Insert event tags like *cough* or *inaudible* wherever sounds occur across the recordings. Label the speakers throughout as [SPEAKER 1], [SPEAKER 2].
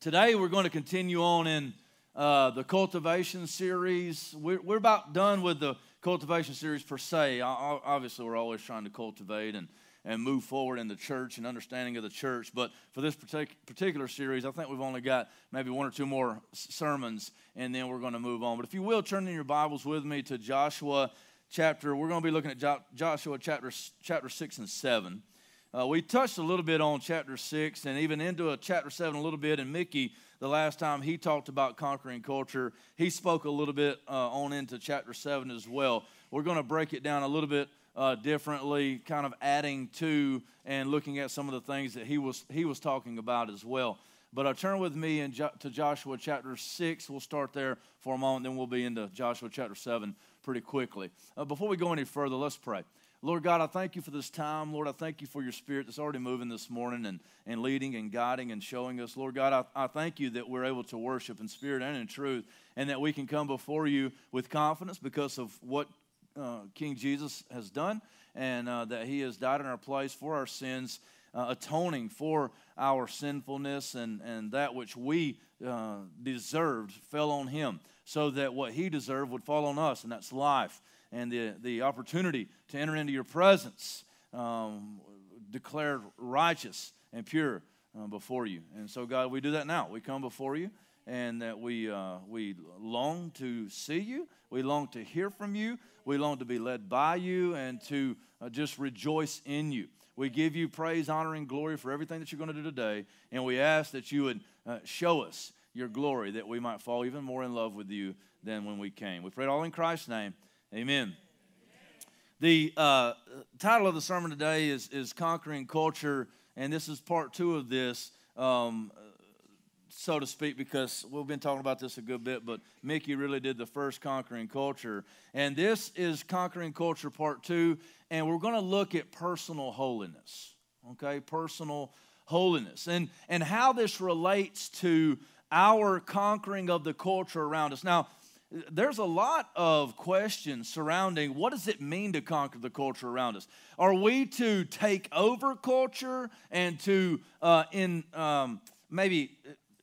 [SPEAKER 1] Today we're going to continue on in uh, the cultivation series. We're, we're about done with the cultivation series per se. Obviously, we're always trying to cultivate and, and move forward in the church and understanding of the church. But for this partic- particular series, I think we've only got maybe one or two more sermons, and then we're going to move on. But if you will, turn in your Bibles with me to Joshua chapter. We're going to be looking at jo- Joshua chapter, chapter 6 and 7. Uh, we touched a little bit on chapter 6 and even into a chapter 7 a little bit, and Mickey, the last time he talked about conquering culture, he spoke a little bit uh, on into chapter 7 as well. We're going to break it down a little bit uh, differently, kind of adding to and looking at some of the things that he was, he was talking about as well. But uh, turn with me in jo- to Joshua chapter 6. We'll start there for a moment, then we'll be into Joshua chapter 7 pretty quickly. Uh, before we go any further, let's pray. Lord God, I thank you for this time. Lord, I thank you for your spirit that's already moving this morning and, and leading and guiding and showing us. Lord God, I, I thank you that we're able to worship in spirit and in truth and that we can come before you with confidence because of what uh, King Jesus has done and uh, that he has died in our place for our sins, uh, atoning for our sinfulness and, and that which we uh, deserved fell on him so that what he deserved would fall on us, and that's life and the, the opportunity to enter into your presence, um, declared righteous and pure uh, before you. And so, God, we do that now. We come before you and that we, uh, we long to see you. We long to hear from you. We long to be led by you and to uh, just rejoice in you. We give you praise, honor, and glory for everything that you're going to do today. And we ask that you would uh, show us your glory, that we might fall even more in love with you than when we came. We pray all in Christ's name. Amen. The uh, title of the sermon today is, is Conquering Culture, and this is part two of this, um, so to speak, because we've been talking about this a good bit, but Mickey really did the first Conquering Culture. And this is Conquering Culture part two, and we're going to look at personal holiness, okay? Personal holiness, and, and how this relates to our conquering of the culture around us. Now, there's a lot of questions surrounding what does it mean to conquer the culture around us are we to take over culture and to uh, in um, maybe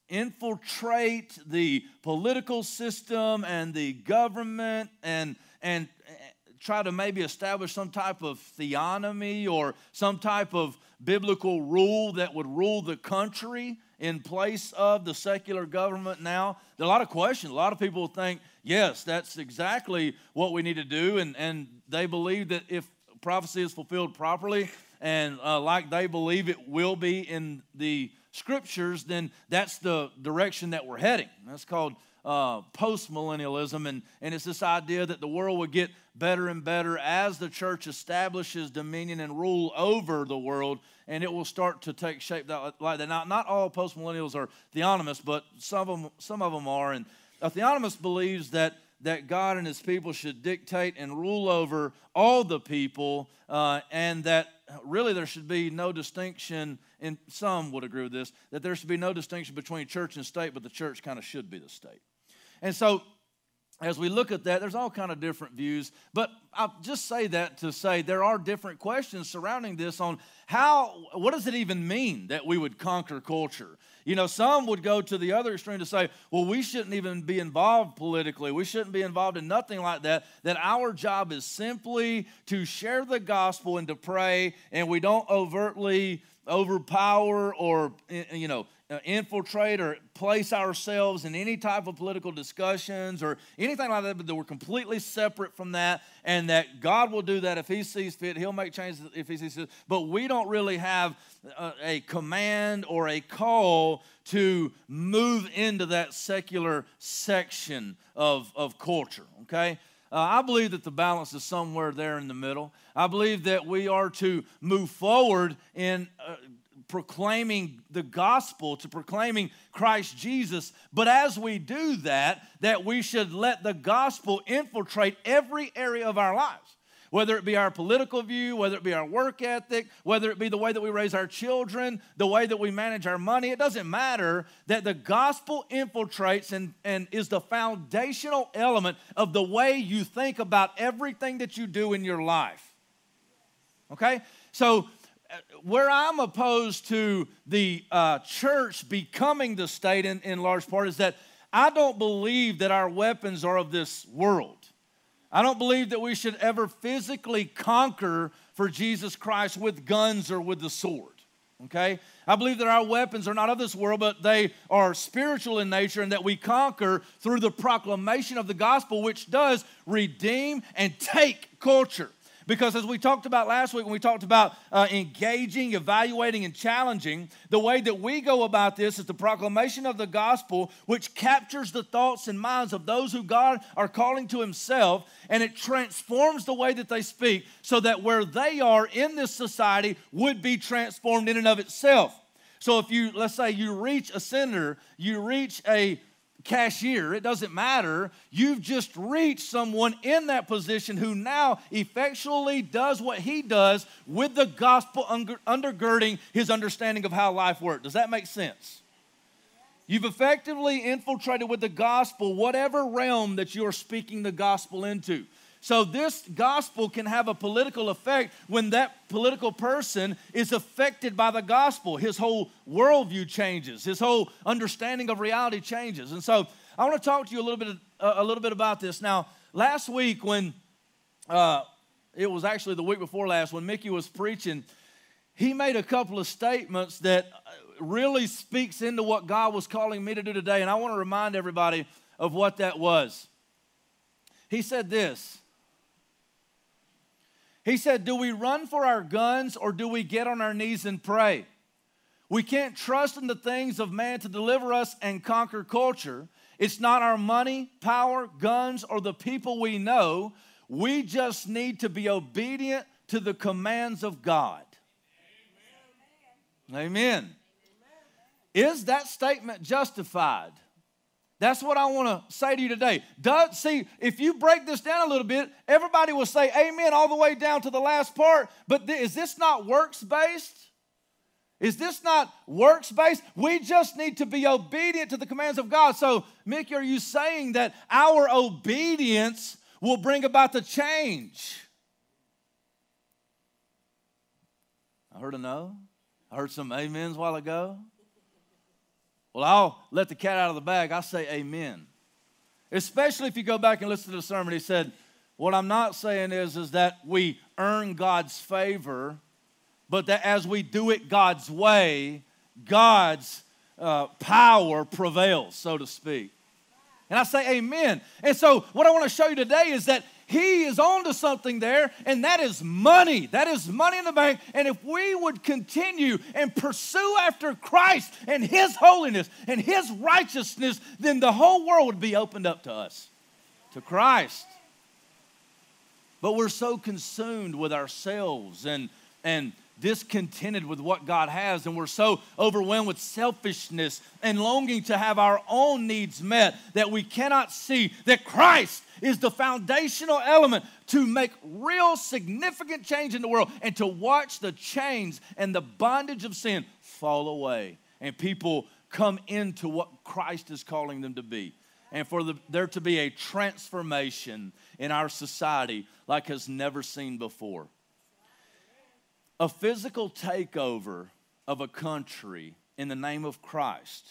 [SPEAKER 1] infiltrate the political system and the government and and uh, try to maybe establish some type of theonomy or some type of biblical rule that would rule the country in place of the secular government now? There are a lot of questions. A lot of people think, yes, that's exactly what we need to do. And, and they believe that if prophecy is fulfilled properly and uh, like they believe it will be in the scriptures, then that's the direction that we're heading. That's called uh, post millennialism, and, and it's this idea that the world would get better and better as the church establishes dominion and rule over the world, and it will start to take shape that, like that. Now, not all post millennials are theonomists, but some of them, some of them are. And a theonomist believes that that God and his people should dictate and rule over all the people, uh, and that really there should be no distinction, and some would agree with this, that there should be no distinction between church and state, but the church kind of should be the state. And so as we look at that, there's all kind of different views, but I'll just say that to say there are different questions surrounding this on how, what does it even mean that we would conquer culture? You know, some would go to the other extreme to say, well, we shouldn't even be involved politically. We shouldn't be involved in nothing like that. That our job is simply to share the gospel and to pray, and we don't overtly overpower or, you know, infiltrate or place ourselves in any type of political discussions or anything like that, but that we're completely separate from that, and that God will do that if He sees fit. He'll make changes if He sees fit. But we don't really have a, a command or a call to move into that secular section of, of culture, okay? Uh, I believe that the balance is somewhere there in the middle. I believe that we are to move forward in uh, proclaiming the gospel, to proclaiming Christ Jesus. But as we do that, that we should let the gospel infiltrate every area of our lives. Whether it be our political view, whether it be our work ethic, whether it be the way that we raise our children, the way that we manage our money, it doesn't matter that the gospel infiltrates and, and is the foundational element of the way you think about everything that you do in your life. Okay? So where I'm opposed to the uh, church becoming the state in, in large part is that I don't believe that our weapons are of this world. I don't believe that we should ever physically conquer for Jesus Christ with guns or with the sword. Okay? I believe that our weapons are not of this world, but they are spiritual in nature and that we conquer through the proclamation of the gospel, which does redeem and take culture. Because as we talked about last week, when we talked about uh, engaging, evaluating, and challenging, the way that we go about this is the proclamation of the gospel, which captures the thoughts and minds of those who God are calling to Himself, and it transforms the way that they speak so that where they are in this society would be transformed in and of itself. So if you, let's say, you reach a senator, you reach a cashier, it doesn't matter. You've just reached someone in that position who now effectually does what he does with the gospel undergirding his understanding of how life works. Does that make sense? You've effectively infiltrated with the gospel whatever realm that you are speaking the gospel into. So, this gospel can have a political effect when that political person is affected by the gospel. His whole worldview changes, his whole understanding of reality changes. And so, I want to talk to you a little bit, uh, a little bit about this. Now, last week, when uh, it was actually the week before last, when Mickey was preaching, he made a couple of statements that uh, really speaks into what God was calling me to do today. And I want to remind everybody of what that was. He said this he said, Do we run for our guns or do we get on our knees and pray? We can't trust in the things of man to deliver us and conquer culture. It's not our money, power, guns, or the people we know. We just need to be obedient to the commands of God. Amen. Amen. Amen. Is that statement justified? That's what I want to say to you today. Does, see, if you break this down a little bit, everybody will say amen all the way down to the last part. But th- is this not works based? Is this not works based? We just need to be obedient to the commands of God. So, Mickey, are you saying that our obedience will bring about the change? I heard a no. I heard some amens while ago. Well, I'll let the cat out of the bag. I say amen. Especially if you go back and listen to the sermon, he said, What I'm not saying is, is that we earn God's favor, but that as we do it God's way, God's uh, power prevails, so to speak. And I say amen. And so, what I want to show you today is that he is on to something there, and that is money. That is money in the bank. And if we would continue and pursue after Christ and His holiness and His righteousness, then the whole world would be opened up to us, to Christ. But we're so consumed with ourselves and, and discontented with what God has, and we're so overwhelmed with selfishness and longing to have our own needs met that we cannot see that Christ is the foundational element to make real significant change in the world and to watch the chains and the bondage of sin fall away and people come into what Christ is calling them to be. And for the, there to be a transformation in our society like has never seen before. A physical takeover of a country in the name of Christ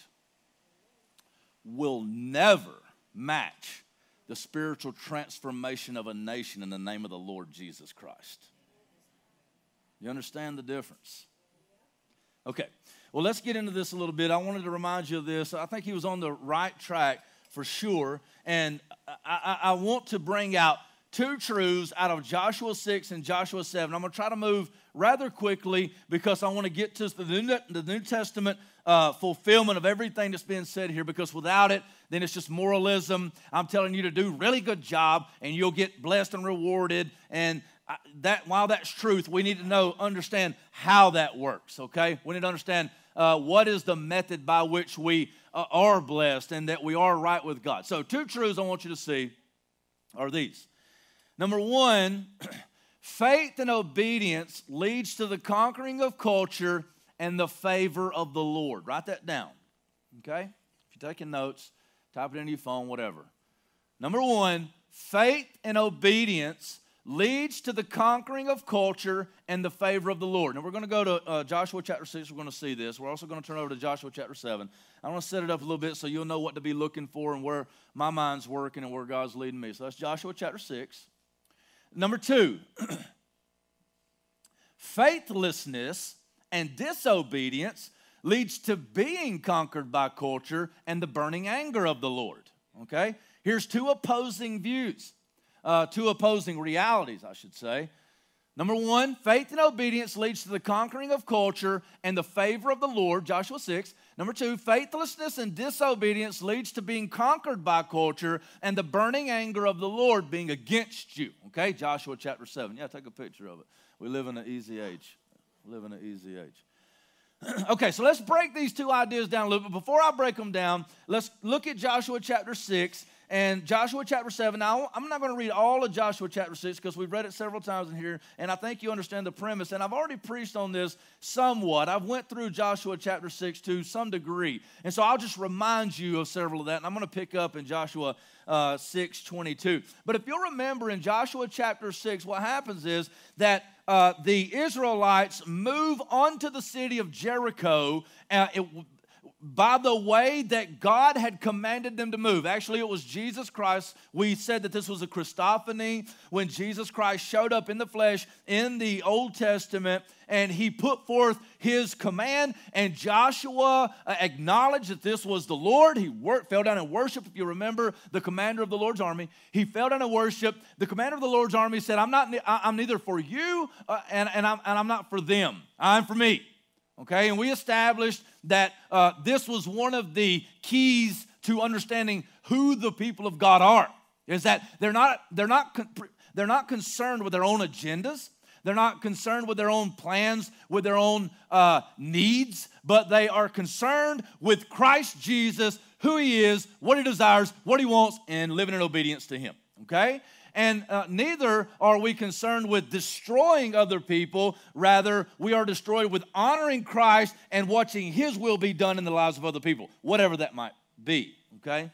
[SPEAKER 1] will never match the spiritual transformation of a nation in the name of the Lord Jesus Christ. You understand the difference? Okay, well, let's get into this a little bit. I wanted to remind you of this. I think he was on the right track for sure. And I, I, I want to bring out two truths out of Joshua 6 and Joshua 7. I'm going to try to move rather quickly because I want to get to the New, Testament uh, fulfillment of everything that's being said here because without it, then it's just moralism. I'm telling you to do really good job and you'll get blessed and rewarded. And that while that's truth, we need to know, understand how that works, okay? We need to understand uh, what is the method by which we uh, are blessed and that we are right with God. So, two truths I want you to see are these. Number one, *clears throat* faith and obedience leads to the conquering of culture and the favor of the Lord. Write that down, okay? If you're taking notes, type it into your phone, whatever. Number one, faith and obedience leads to the conquering of culture and the favor of the Lord. Now we're going to go to uh, Joshua chapter 6. We're going to see this. We're also going to turn over to Joshua chapter 7. I want to set it up a little bit so you'll know what to be looking for and where my mind's working and where God's leading me. So that's Joshua chapter 6. Number two, *clears throat* faithlessness and disobedience leads to being conquered by culture and the burning anger of the Lord. Okay? Here's two opposing views uh, two opposing realities, I should say. Number one, faith and obedience leads to the conquering of culture and the favor of the Lord, Joshua 6. Number two, faithlessness and disobedience leads to being conquered by culture and the burning anger of the Lord being against you. Okay, Joshua chapter 7. Yeah, take a picture of it. We live in an easy age. We live in an easy age. *clears throat* okay, so let's break these two ideas down a little bit. Before I break them down, let's look at Joshua chapter 6 and Joshua chapter 7. Now, I'm not going to read all of Joshua chapter 6 because we've read it several times in here, and I think you understand the premise. And I've already preached on this somewhat. I've went through Joshua chapter 6 to some degree. And so I'll just remind you of several of that, and I'm going to pick up in Joshua uh, 6 22. But if you'll remember in Joshua chapter 6, what happens is that uh, the Israelites move onto the city of Jericho. Uh, it, by the way that God had commanded them to move. Actually, it was Jesus Christ. We said that this was a Christophany when Jesus Christ showed up in the flesh in the Old Testament and he put forth his command. And Joshua uh, acknowledged that this was the Lord. He fell down and worshiped. If you remember the commander of the Lord's army, he fell down and worshiped. The commander of the Lord's army said, I'm, not, I'm neither for you uh, and, and, I'm, and I'm not for them, I'm for me. Okay, and we established that uh, this was one of the keys to understanding who the people of God are. Is that they're not they're not they're not concerned with their own agendas. They're not concerned with their own plans, with their own uh, needs, but they are concerned with Christ Jesus, who He is, what He desires, what He wants, and living in obedience to Him. Okay? And uh, neither are we concerned with destroying other people. Rather, we are destroyed with honoring Christ and watching His will be done in the lives of other people, whatever that might be. Okay?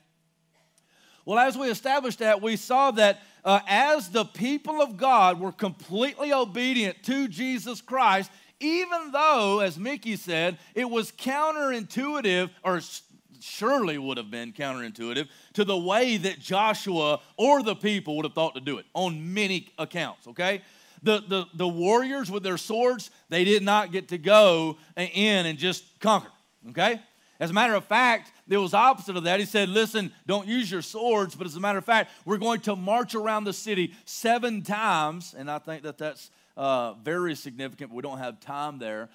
[SPEAKER 1] Well, as we established that, we saw that uh, as the people of God were completely obedient to Jesus Christ, even though, as Mickey said, it was counterintuitive or surely would have been counterintuitive to the way that Joshua or the people would have thought to do it on many accounts, okay? The, the, the warriors with their swords, they did not get to go in and just conquer, okay? As a matter of fact, it was opposite of that. He said, Listen, don't use your swords, but as a matter of fact, we're going to march around the city seven times. And I think that that's uh, very significant, but we don't have time there.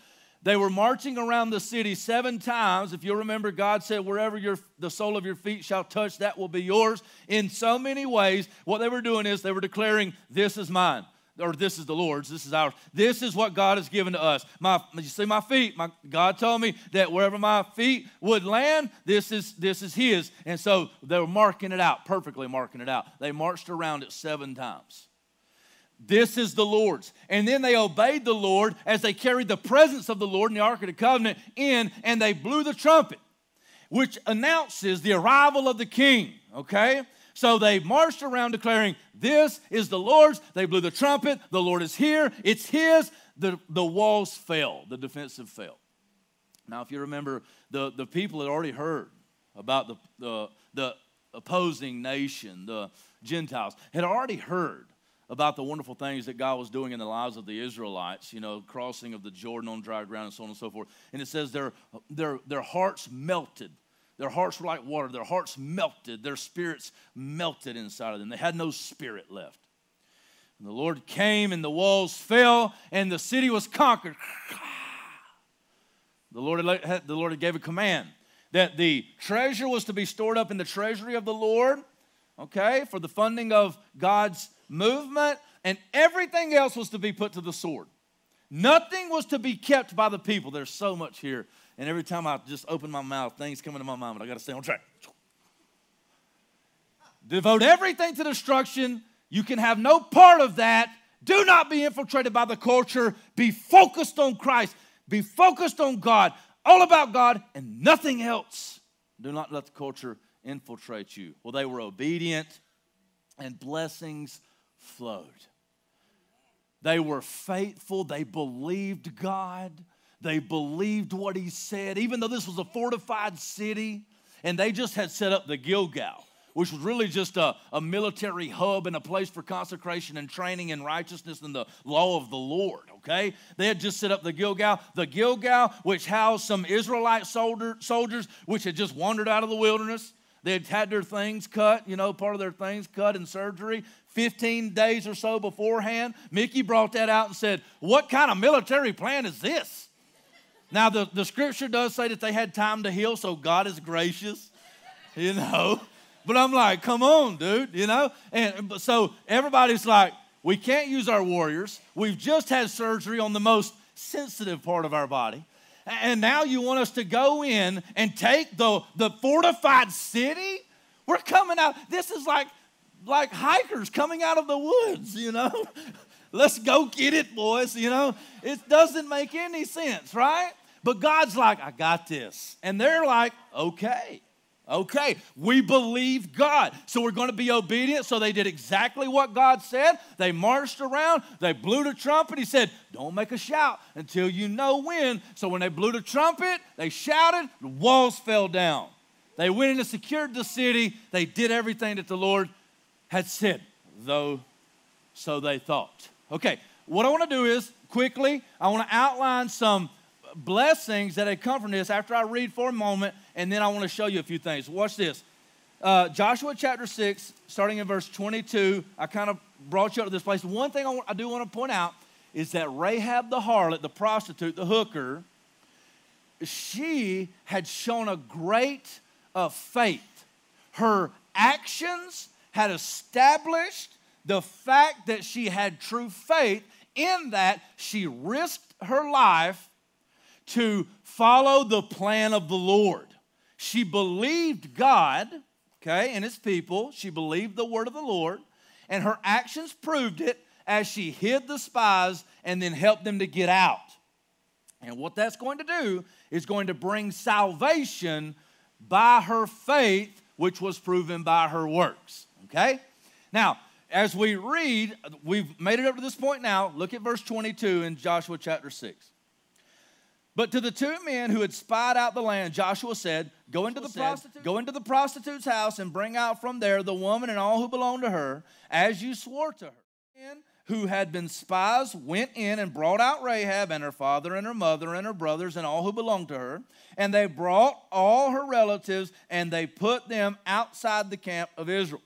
[SPEAKER 1] They were marching around the city seven times. If you remember, God said, Wherever your, the sole of your feet shall touch, that will be yours. In so many ways, what they were doing is they were declaring, This is mine. Or this is the Lord's, this is ours. This is what God has given to us. My, you see my feet. My, God told me that wherever my feet would land, this is this is His. And so they were marking it out, perfectly marking it out. They marched around it seven times. This is the Lord's. And then they obeyed the Lord as they carried the presence of the Lord in the Ark of the Covenant in, and they blew the trumpet, which announces the arrival of the king. Okay? So they marched around declaring, This is the Lord's. They blew the trumpet. The Lord is here. It's His. The, the walls fell, the defensive fell. Now, if you remember, the, the people had already heard about the, the, the opposing nation, the Gentiles, had already heard about the wonderful things that God was doing in the lives of the Israelites, you know, crossing of the Jordan on dry ground and so on and so forth. And it says their, their, their hearts melted. Their hearts were like water. Their hearts melted. Their spirits melted inside of them. They had no spirit left. And the Lord came and the walls fell and the city was conquered. *sighs* The Lord, the Lord gave a command that the treasure was to be stored up in the treasury of the Lord, okay, for the funding of God's movement, and everything else was to be put to the sword. Nothing was to be kept by the people. There's so much here. And every time I just open my mouth, things come into my mind, but I got to stay on track. Devote everything to destruction. You can have no part of that. Do not be infiltrated by the culture. Be focused on Christ. Be focused on God, all about God, and nothing else. Do not let the culture infiltrate you. Well, they were obedient, and blessings flowed. They were faithful. They believed God. They believed what he said, even though this was a fortified city. And they just had set up the Gilgal, which was really just a, a military hub and a place for consecration and training in righteousness and the law of the Lord, okay? They had just set up the Gilgal. The Gilgal, which housed some Israelite soldier, soldiers, which had just wandered out of the wilderness. They had had their things cut, you know, part of their things cut in surgery. 15 days or so beforehand, Mickey brought that out and said, What kind of military plan is this? Now, the, the scripture does say that they had time to heal, so God is gracious, you know. But I'm like, come on, dude, you know? And so everybody's like, we can't use our warriors. We've just had surgery on the most sensitive part of our body. And now you want us to go in and take the, the fortified city? We're coming out. This is like, like hikers coming out of the woods, you know? *laughs* Let's go get it, boys. You know, it doesn't make any sense, right? But God's like, I got this. And they're like, okay. Okay, we believe God. So we're going to be obedient. So they did exactly what God said. They marched around, they blew the trumpet. He said, Don't make a shout until you know when. So when they blew the trumpet, they shouted, the walls fell down. They went in and secured the city. They did everything that the Lord had said, though so they thought. Okay, what I want to do is quickly, I want to outline some blessings that had come from this after I read for a moment, and then I want to show you a few things. Watch this. Uh, Joshua chapter 6, starting in verse 22, I kind of brought you up to this place. One thing I, want, I do want to point out is that Rahab the harlot, the prostitute, the hooker, she had shown a great uh, faith. Her actions had established the fact that she had true faith in that she risked her life to follow the plan of the Lord. She believed God, okay, and his people. She believed the word of the Lord, and her actions proved it as she hid the spies and then helped them to get out. And what that's going to do is going to bring salvation by her faith, which was proven by her works. Okay? Now, as we read, we've made it up to this point now. Look at verse 22 in Joshua chapter 6. But to the two men who had spied out the land, Joshua said, Go into, the, prostitute, go into the prostitute's house and bring out from there the woman and all who belong to her, as you swore to her. Men who had been spies went in and brought out Rahab and her father and her mother and her brothers and all who belonged to her. And they brought all her relatives and they put them outside the camp of Israel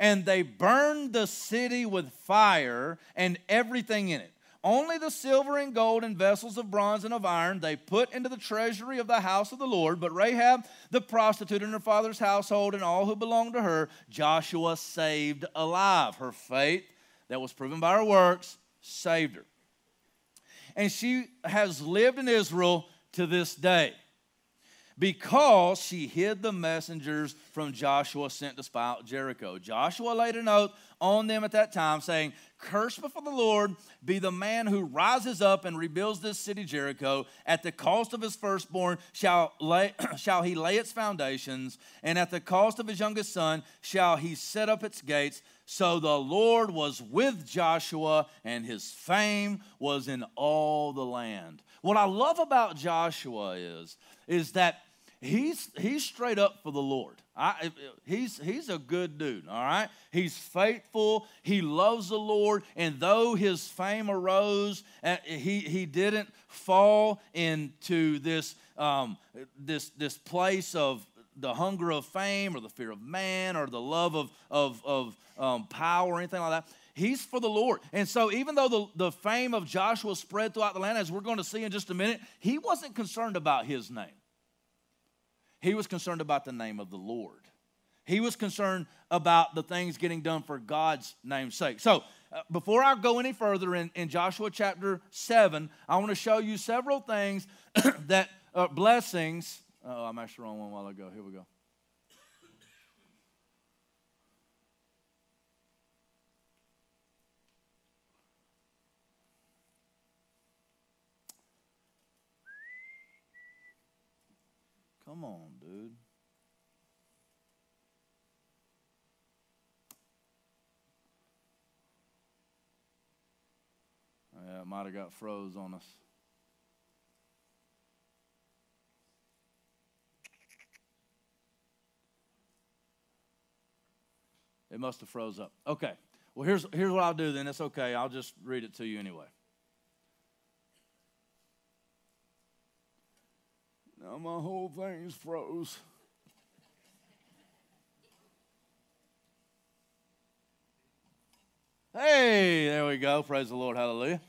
[SPEAKER 1] and they burned the city with fire and everything in it. Only the silver and gold and vessels of bronze and of iron they put into the treasury of the house of the Lord. But Rahab, the prostitute, and her father's household, and all who belonged to her, Joshua saved alive. Her faith, that was proven by her works, saved her. And she has lived in Israel to this day because she hid the messengers from Joshua sent to spy out Jericho. Joshua laid an oath on them at that time, saying, Cursed before the Lord be the man who rises up and rebuilds this city Jericho. At the cost of his firstborn shall, lay, *clears throat* shall he lay its foundations, and at the cost of his youngest son shall he set up its gates. So the Lord was with Joshua, and his fame was in all the land. What I love about Joshua is, is that he's, he's straight up for the Lord. I, he's, he's a good dude, all right? He's faithful. He loves the Lord. And though his fame arose, uh, he, he didn't fall into this, um, this, this place of the hunger of fame or the fear of man or the love of, of, of um, power or anything like that. He's for the Lord. And so, even though the, the fame of Joshua spread throughout the land, as we're going to see in just a minute, he wasn't concerned about his name. He was concerned about the name of the Lord. He was concerned about the things getting done for God's name's sake. So, uh, before I go any further in, in Joshua chapter 7, I want to show you several things *clears throat* that uh, blessings. Oh, I'm actually wrong one while ago. Here we go. Come on, dude. Yeah, it might have got froze on us. It must have froze up. Okay. Well, here's, here's what I'll do then. It's okay. I'll just read it to you anyway. Now my whole thing's froze. Hey, there we go. Praise the Lord. Hallelujah.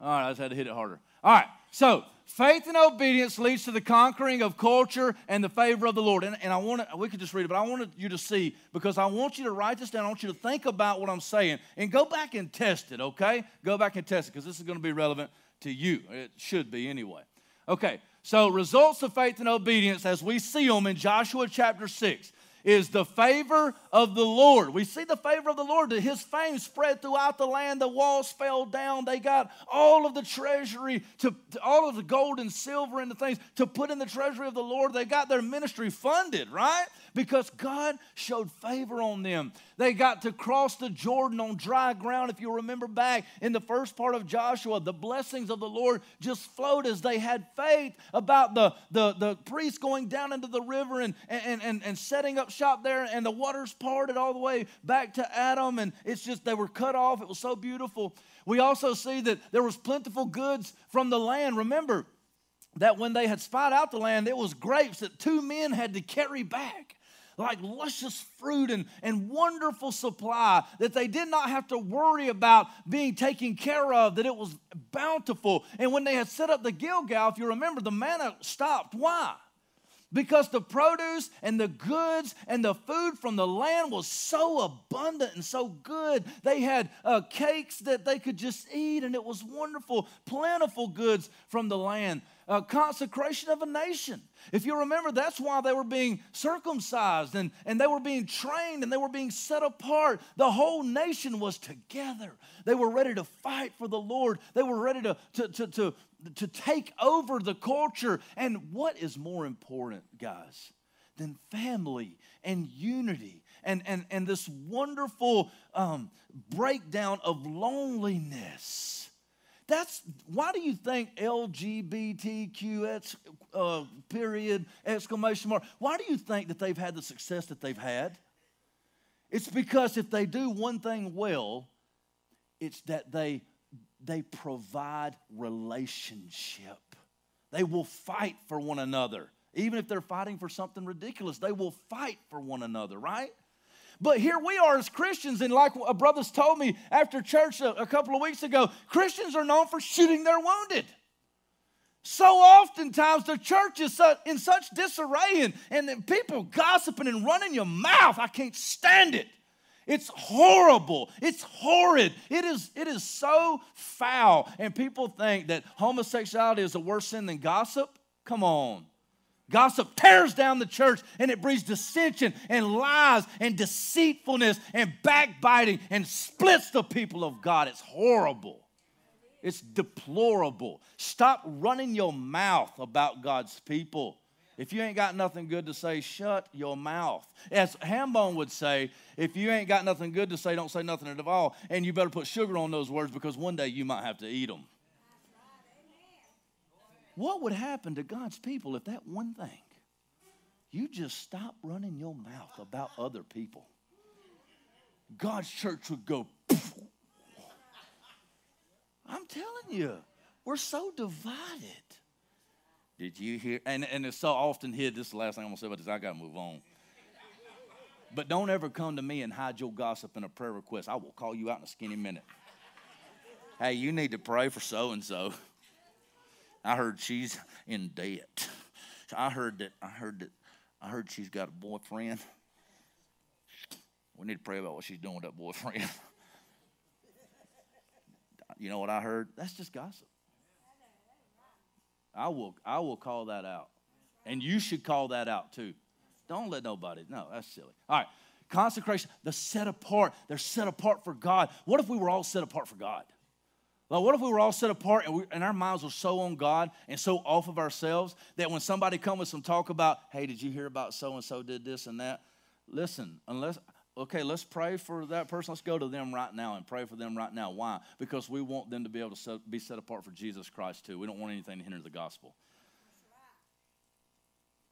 [SPEAKER 1] All right, I just had to hit it harder. All right, so faith and obedience leads to the conquering of culture and the favor of the Lord. And, and I want to, we could just read it, but I wanted you to see because I want you to write this down. I want you to think about what I'm saying and go back and test it, okay? Go back and test it because this is going to be relevant to you. It should be anyway. Okay, so results of faith and obedience as we see them in Joshua chapter 6 is the favor of the Lord. We see the favor of the Lord. That his fame spread throughout the land. The walls fell down. They got all of the treasury, to, to, all of the gold and silver and the things to put in the treasury of the Lord. They got their ministry funded, right? Because God showed favor on them. They got to cross the Jordan on dry ground. If you remember back in the first part of Joshua, the blessings of the Lord just flowed as they had faith about the, the, the priests going down into the river and, and, and, and setting up shop there, and the waters parted all the way back to Adam, and it's just they were cut off. It was so beautiful. We also see that there was plentiful goods from the land. Remember that when they had spied out the land, it was grapes that two men had to carry back like luscious fruit and, and wonderful supply that they did not have to worry about being taken care of, that it was bountiful. And when they had set up the Gilgal, if you remember, the manna stopped. Why? because the produce and the goods and the food from the land was so abundant and so good. They had uh, cakes that they could just eat, and it was wonderful, plentiful goods from the land. Uh, consecration of a nation. If you remember, that's why they were being circumcised and, and they were being trained and they were being set apart. The whole nation was together. They were ready to fight for the Lord, they were ready to, to, to, to to take over the culture. And what is more important, guys, than family and unity and, and, and this wonderful um, breakdown of loneliness? That's why do you think LGBTQ uh, period exclamation mark? Why do you think that they've had the success that they've had? It's because if they do one thing well, it's that they they provide relationship. They will fight for one another. Even if they're fighting for something ridiculous, they will fight for one another, right? But here we are as Christians, and like a brother's told me after church a, a couple of weeks ago, Christians are known for shooting their wounded. So oftentimes the church is in such disarray and, and people gossiping and running your mouth. I can't stand it. It's horrible. It's horrid. It is, it is so foul. And people think that homosexuality is a worse sin than gossip. Come on. Gossip tears down the church and it breeds dissension and lies and deceitfulness and backbiting and splits the people of God. It's horrible. It's deplorable. Stop running your mouth about God's people. If you ain't got nothing good to say, shut your mouth. As Hambone would say, if you ain't got nothing good to say, don't say nothing at all. And you better put sugar on those words because one day you might have to eat them. What would happen to God's people if that one thing, you just stop running your mouth about other people? God's church would go, *laughs* I'm telling you, we're so divided. Did you hear? And, and it's so often hid. This is the last thing I'm going to say about this. I got to move on. But don't ever come to me and hide your gossip in a prayer request. I will call you out in a skinny minute. hey, you need to pray for so and so. I heard she's in debt. I heard that. I heard that. I heard she's got a boyfriend. We need to pray about what she's doing with that boyfriend. you know what I heard? That's just gossip. I will, I will call that out. And you should call that out too. Don't let nobody, no, that's silly. All right, consecration, the set apart. They're set apart for God. What if we were all set apart for God? Like, what if we were all set apart and, we, and our minds were so on God and so off of ourselves that when somebody comes with some talk about, hey, did you hear about so and so did this and that? Listen, unless okay, let's pray for that person. Let's go to them right now and pray for them right now. Why? Because we want them to be able to set, be set apart for Jesus Christ too. We don't want anything to hinder the gospel.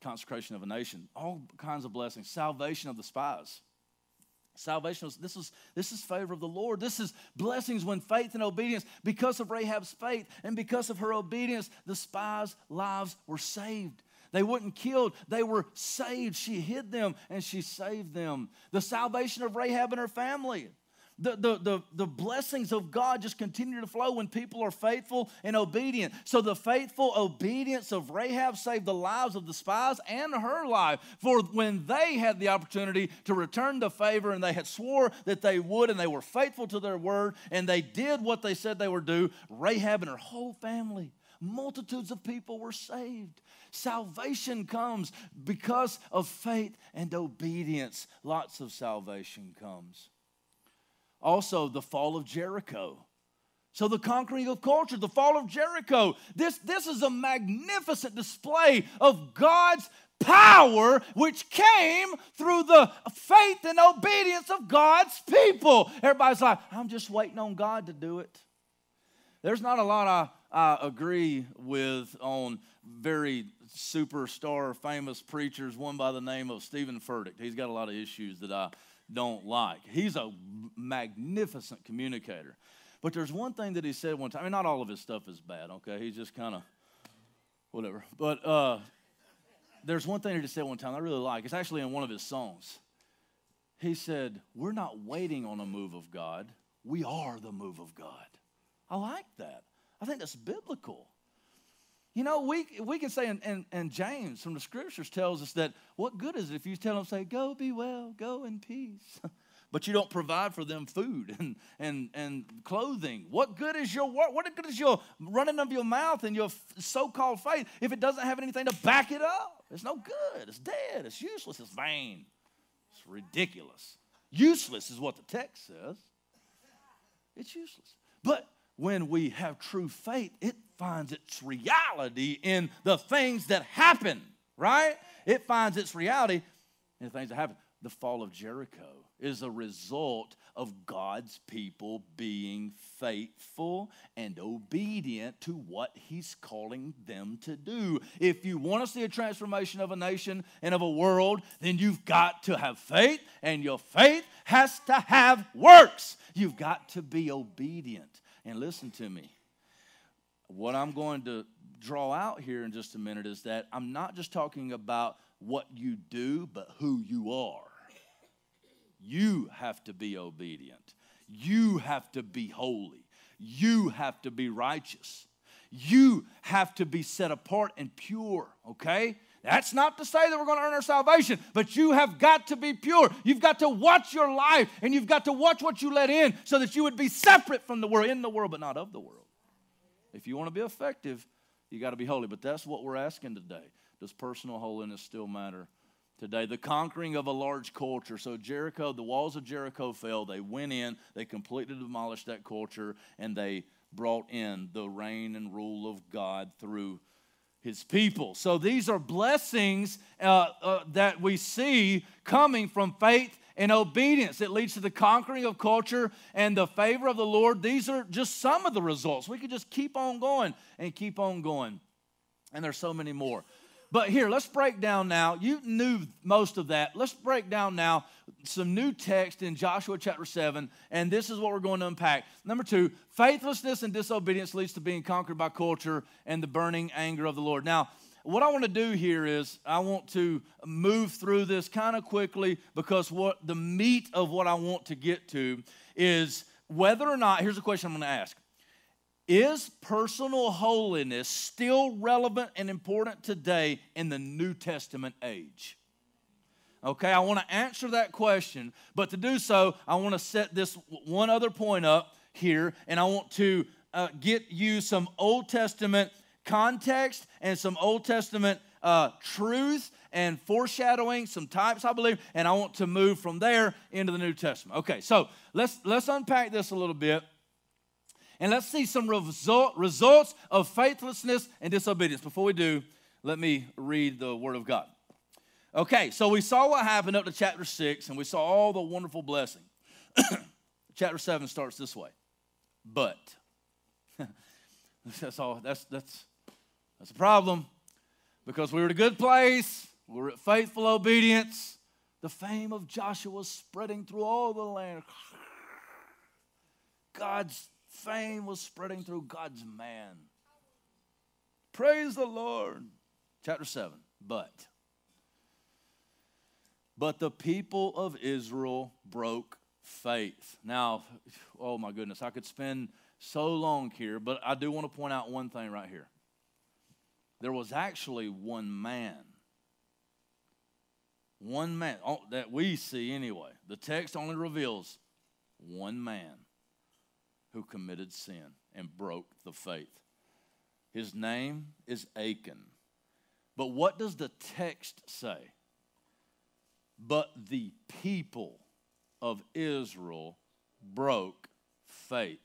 [SPEAKER 1] Consecration of a nation, all kinds of blessings, salvation of the spies. Salvation is this is this is favor of the Lord. This is blessings when faith and obedience, because of Rahab's faith and because of her obedience, the spies' lives were saved. They weren't killed, they were saved. She hid them and she saved them. The salvation of Rahab and her family. The, the, the, the blessings of God just continue to flow when people are faithful and obedient. So, the faithful obedience of Rahab saved the lives of the spies and her life. For when they had the opportunity to return the favor and they had swore that they would and they were faithful to their word and they did what they said they would do, Rahab and her whole family, multitudes of people were saved. Salvation comes because of faith and obedience. Lots of salvation comes. Also, the fall of Jericho. So, the conquering of culture, the fall of Jericho. This, this is a magnificent display of God's power which came through the faith and obedience of God's people. Everybody's like, I'm just waiting on God to do it. There's not a lot I, I agree with on very superstar famous preachers, one by the name of Stephen Furtick. He's got a lot of issues that I don't like. He's a magnificent communicator. But there's one thing that he said one time. I mean, not all of his stuff is bad, okay? He's just kind of whatever. But uh, there's one thing he just said one time I really like. It's actually in one of his songs. He said, We're not waiting on a move of God, we are the move of God. I like that. I think that's biblical. You know, we, we can say, and, and, and James from the scriptures tells us that what good is it if you tell them, say, go be well, go in peace, *laughs* but you don't provide for them food *laughs* and, and, and clothing? What good is your work? What good is your running of your mouth and your so called faith if it doesn't have anything to back it up? It's no good. It's dead. It's useless. It's vain. It's ridiculous. Useless is what the text says. It's useless. But when we have true faith, it finds its reality in the things that happen, right? It finds its reality in the things that happen. The fall of Jericho is a result of God's people being faithful and obedient to what He's calling them to do. If you want to see a transformation of a nation and of a world, then you've got to have faith, and your faith has to have works. You've got to be obedient. And listen to me. What I'm going to draw out here in just a minute is that I'm not just talking about what you do, but who you are. You have to be obedient. You have to be holy. You have to be righteous. You have to be set apart and pure, okay? That's not to say that we're going to earn our salvation, but you have got to be pure. You've got to watch your life and you've got to watch what you let in so that you would be separate from the world, in the world, but not of the world. If you want to be effective, you got to be holy. But that's what we're asking today. Does personal holiness still matter today? The conquering of a large culture. So, Jericho, the walls of Jericho fell. They went in, they completely demolished that culture, and they brought in the reign and rule of God through his people. So these are blessings uh, uh, that we see coming from faith and obedience. It leads to the conquering of culture and the favor of the Lord. These are just some of the results. We could just keep on going and keep on going. And there's so many more. But here, let's break down now. You knew most of that. Let's break down now some new text in Joshua chapter 7, and this is what we're going to unpack. Number two, faithlessness and disobedience leads to being conquered by culture and the burning anger of the Lord. Now, what I want to do here is I want to move through this kind of quickly because what the meat of what I want to get to is whether or not, here's a question I'm going to ask is personal holiness still relevant and important today in the New Testament age? Okay, I want to answer that question, but to do so, I want to set this one other point up here, and I want to uh, get you some Old Testament context and some Old Testament uh, truth and foreshadowing, some types, I believe, and I want to move from there into the New Testament. Okay, so let's let's unpack this a little bit. And let's see some result, results of faithlessness and disobedience. Before we do, let me read the Word of God. Okay, so we saw what happened up to chapter 6, and we saw all the wonderful blessing. *coughs* chapter 7 starts this way. But. *laughs* that's all. That's, that's, that's a problem because we were at a good place, we were at faithful obedience. The fame of Joshua spreading through all the land. God's fame was spreading through God's man. Praise the Lord. Chapter 7. But. But the people of Israel broke faith. Now, oh my goodness, I could spend so long here, but I do want to point out one thing right here. There was actually one man. One man oh, that we see anyway. The text only reveals one man who committed sin and broke the faith. His name is Achan. But what does the text say? But the people of Israel broke faith.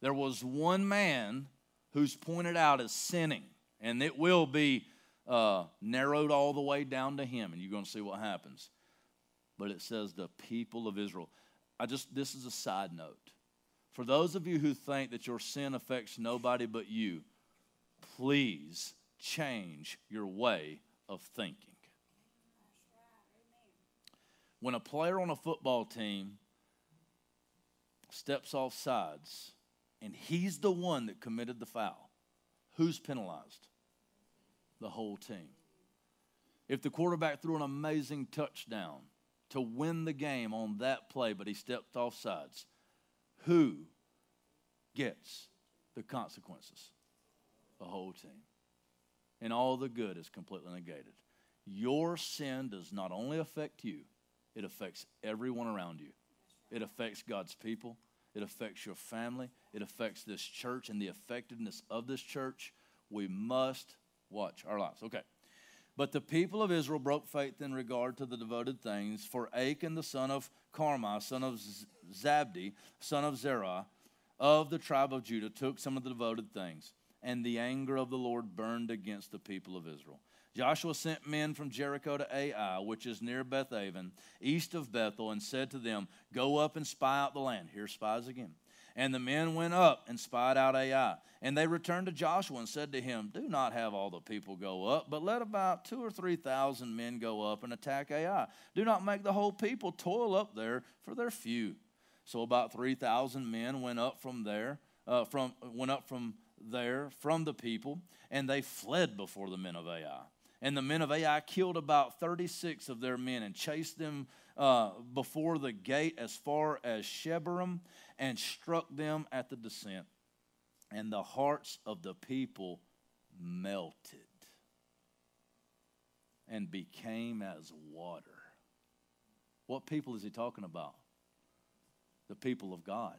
[SPEAKER 1] There was one man who's pointed out as sinning, and it will be uh, narrowed all the way down to him, and you're going to see what happens. But it says the people of Israel. I just, this is a side note. For those of you who think that your sin affects nobody but you, please change your way of thinking. When a player on a football team steps off sides and he's the one that committed the foul, who's penalized? The whole team. If the quarterback threw an amazing touchdown to win the game on that play, but he stepped off sides, who gets the consequences? The whole team. And all the good is completely negated. Your sin does not only affect you, it affects everyone around you. It affects God's people. It affects your family. It affects this church and the effectiveness of this church. We must watch our lives. Okay. But the people of Israel broke faith in regard to the devoted things. For Achan, the son of Carmi, son of Zabdi, son of Zerah, of the tribe of Judah, took some of the devoted things. And the anger of the Lord burned against the people of Israel. Joshua sent men from Jericho to Ai, which is near Bethaven, east of Bethel, and said to them, Go up and spy out the land. Here spies again. And the men went up and spied out Ai. And they returned to Joshua and said to him, Do not have all the people go up, but let about two or three thousand men go up and attack Ai. Do not make the whole people toil up there, for they're few. So about three thousand men went up from there, uh, from went up from there from the people, and they fled before the men of Ai. And the men of Ai killed about 36 of their men and chased them uh, before the gate as far as Shebarim and struck them at the descent. And the hearts of the people melted and became as water. What people is he talking about? The people of God.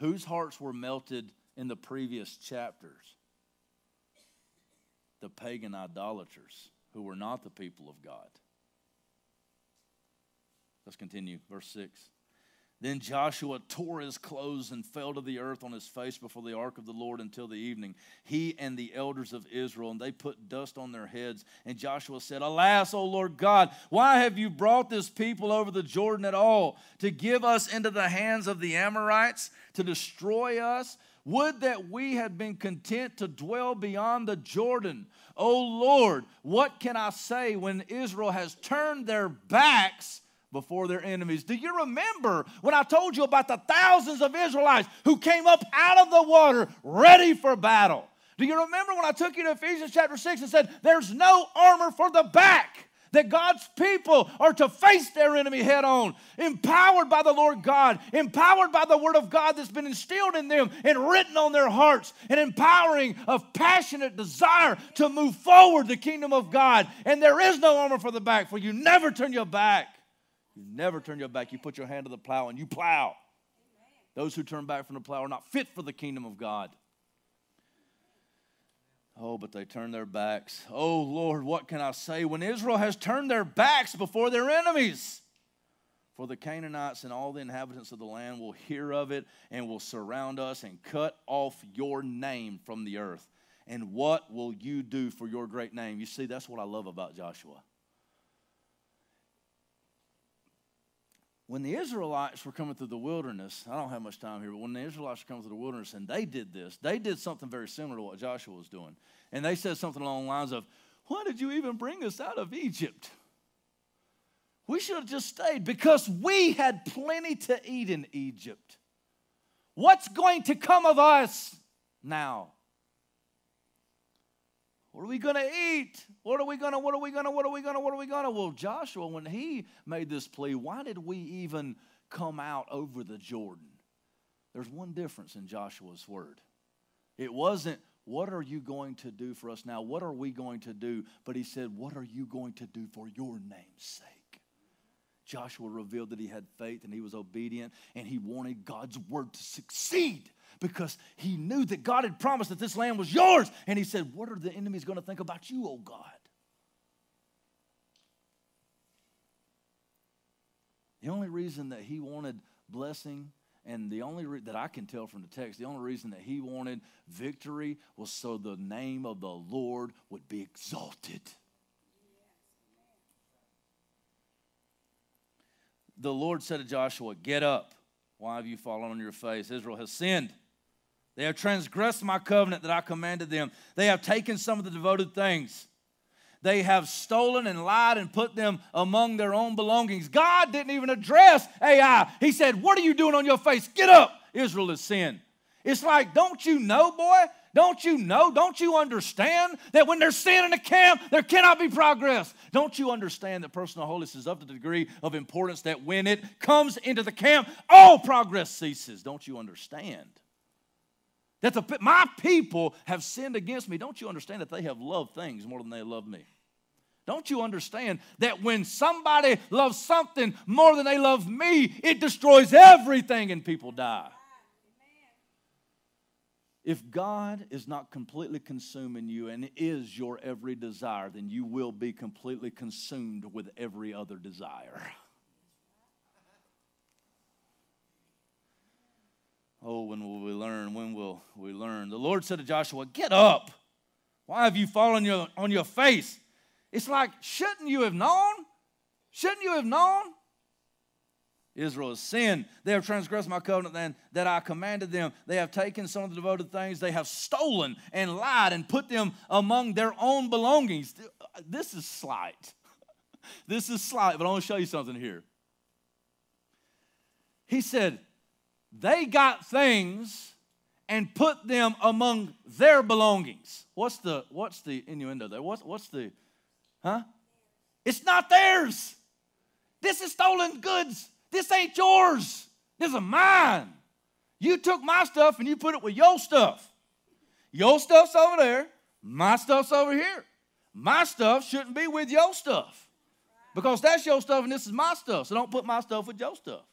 [SPEAKER 1] Whose hearts were melted in the previous chapters? the pagan idolaters who were not the people of God. Let's continue. Verse 6. Then Joshua tore his clothes and fell to the earth on his face before the ark of the Lord until the evening. He and the elders of Israel, and they put dust on their heads. And Joshua said, Alas, O Lord God, why have you brought this people over the Jordan at all? To give us into the hands of the Amorites, to destroy us? Would that we had been content to dwell beyond the Jordan. O Lord, what can I say when Israel has turned their backs before their enemies? Do you remember when I told you about the thousands of Israelites who came up out of the water ready for battle? Do you remember when I took you to Ephesians chapter 6 and said, There's no armor for the back? that God's people are to face their enemy head on, empowered by the Lord God, empowered by the Word of God that's been instilled in them and written on their hearts, and empowering of passionate desire to move forward the kingdom of God. And there is no armor for the back, for you never turn your back. You never turn your back. You put your hand to the plow and you plow. Those who turn back from the plow are not fit for the kingdom of God. Oh, but they turn their backs. Oh, Lord, what can I say when Israel has turned their backs before their enemies? For the Canaanites and all the inhabitants of the land will hear of it and will surround us and cut off your name from the earth. And what will you do for your great name? You see, that's what I love about Joshua. When the Israelites were coming through the wilderness, I don't have much time here, but when the Israelites were coming through the wilderness and they did this, they did something very similar to what Joshua was doing. And they said something along the lines of, Why did you even bring us out of Egypt? We should have just stayed because we had plenty to eat in Egypt. What's going to come of us now? What are we going to eat? What are we going to, what are we going to, what are we going to, what are we going to? Well, Joshua, when he made this plea, why did we even come out over the Jordan? There's one difference in Joshua's word. It wasn't, what are you going to do for us now? What are we going to do? But he said, what are you going to do for your name's sake? Joshua revealed that he had faith and he was obedient and he wanted God's word to succeed because he knew that God had promised that this land was yours. And he said, What are the enemies going to think about you, oh God? The only reason that he wanted blessing and the only re- that I can tell from the text, the only reason that he wanted victory was so the name of the Lord would be exalted. The Lord said to Joshua, Get up. Why have you fallen on your face? Israel has sinned. They have transgressed my covenant that I commanded them. They have taken some of the devoted things. They have stolen and lied and put them among their own belongings. God didn't even address Ai. He said, What are you doing on your face? Get up. Israel is sin. It's like, don't you know, boy? Don't you know? Don't you understand that when there's sin in a camp, there cannot be progress? Don't you understand that personal holiness is of the degree of importance that when it comes into the camp, all progress ceases? Don't you understand? That the, my people have sinned against me. Don't you understand that they have loved things more than they love me? Don't you understand that when somebody loves something more than they love me, it destroys everything and people die? If God is not completely consuming you and is your every desire, then you will be completely consumed with every other desire. Oh, when will we learn? When will we learn? The Lord said to Joshua, Get up. Why have you fallen your, on your face? It's like, shouldn't you have known? Shouldn't you have known? Israel has sinned. They have transgressed my covenant then that I commanded them. They have taken some of the devoted things. They have stolen and lied and put them among their own belongings. This is slight. *laughs* this is slight, but I want to show you something here. He said, they got things and put them among their belongings. What's the what's the innuendo there? What's what's the huh? It's not theirs. This is stolen goods. This ain't yours. This is mine. You took my stuff and you put it with your stuff. Your stuff's over there. My stuff's over here. My stuff shouldn't be with your stuff because that's your stuff and this is my stuff. So don't put my stuff with your stuff.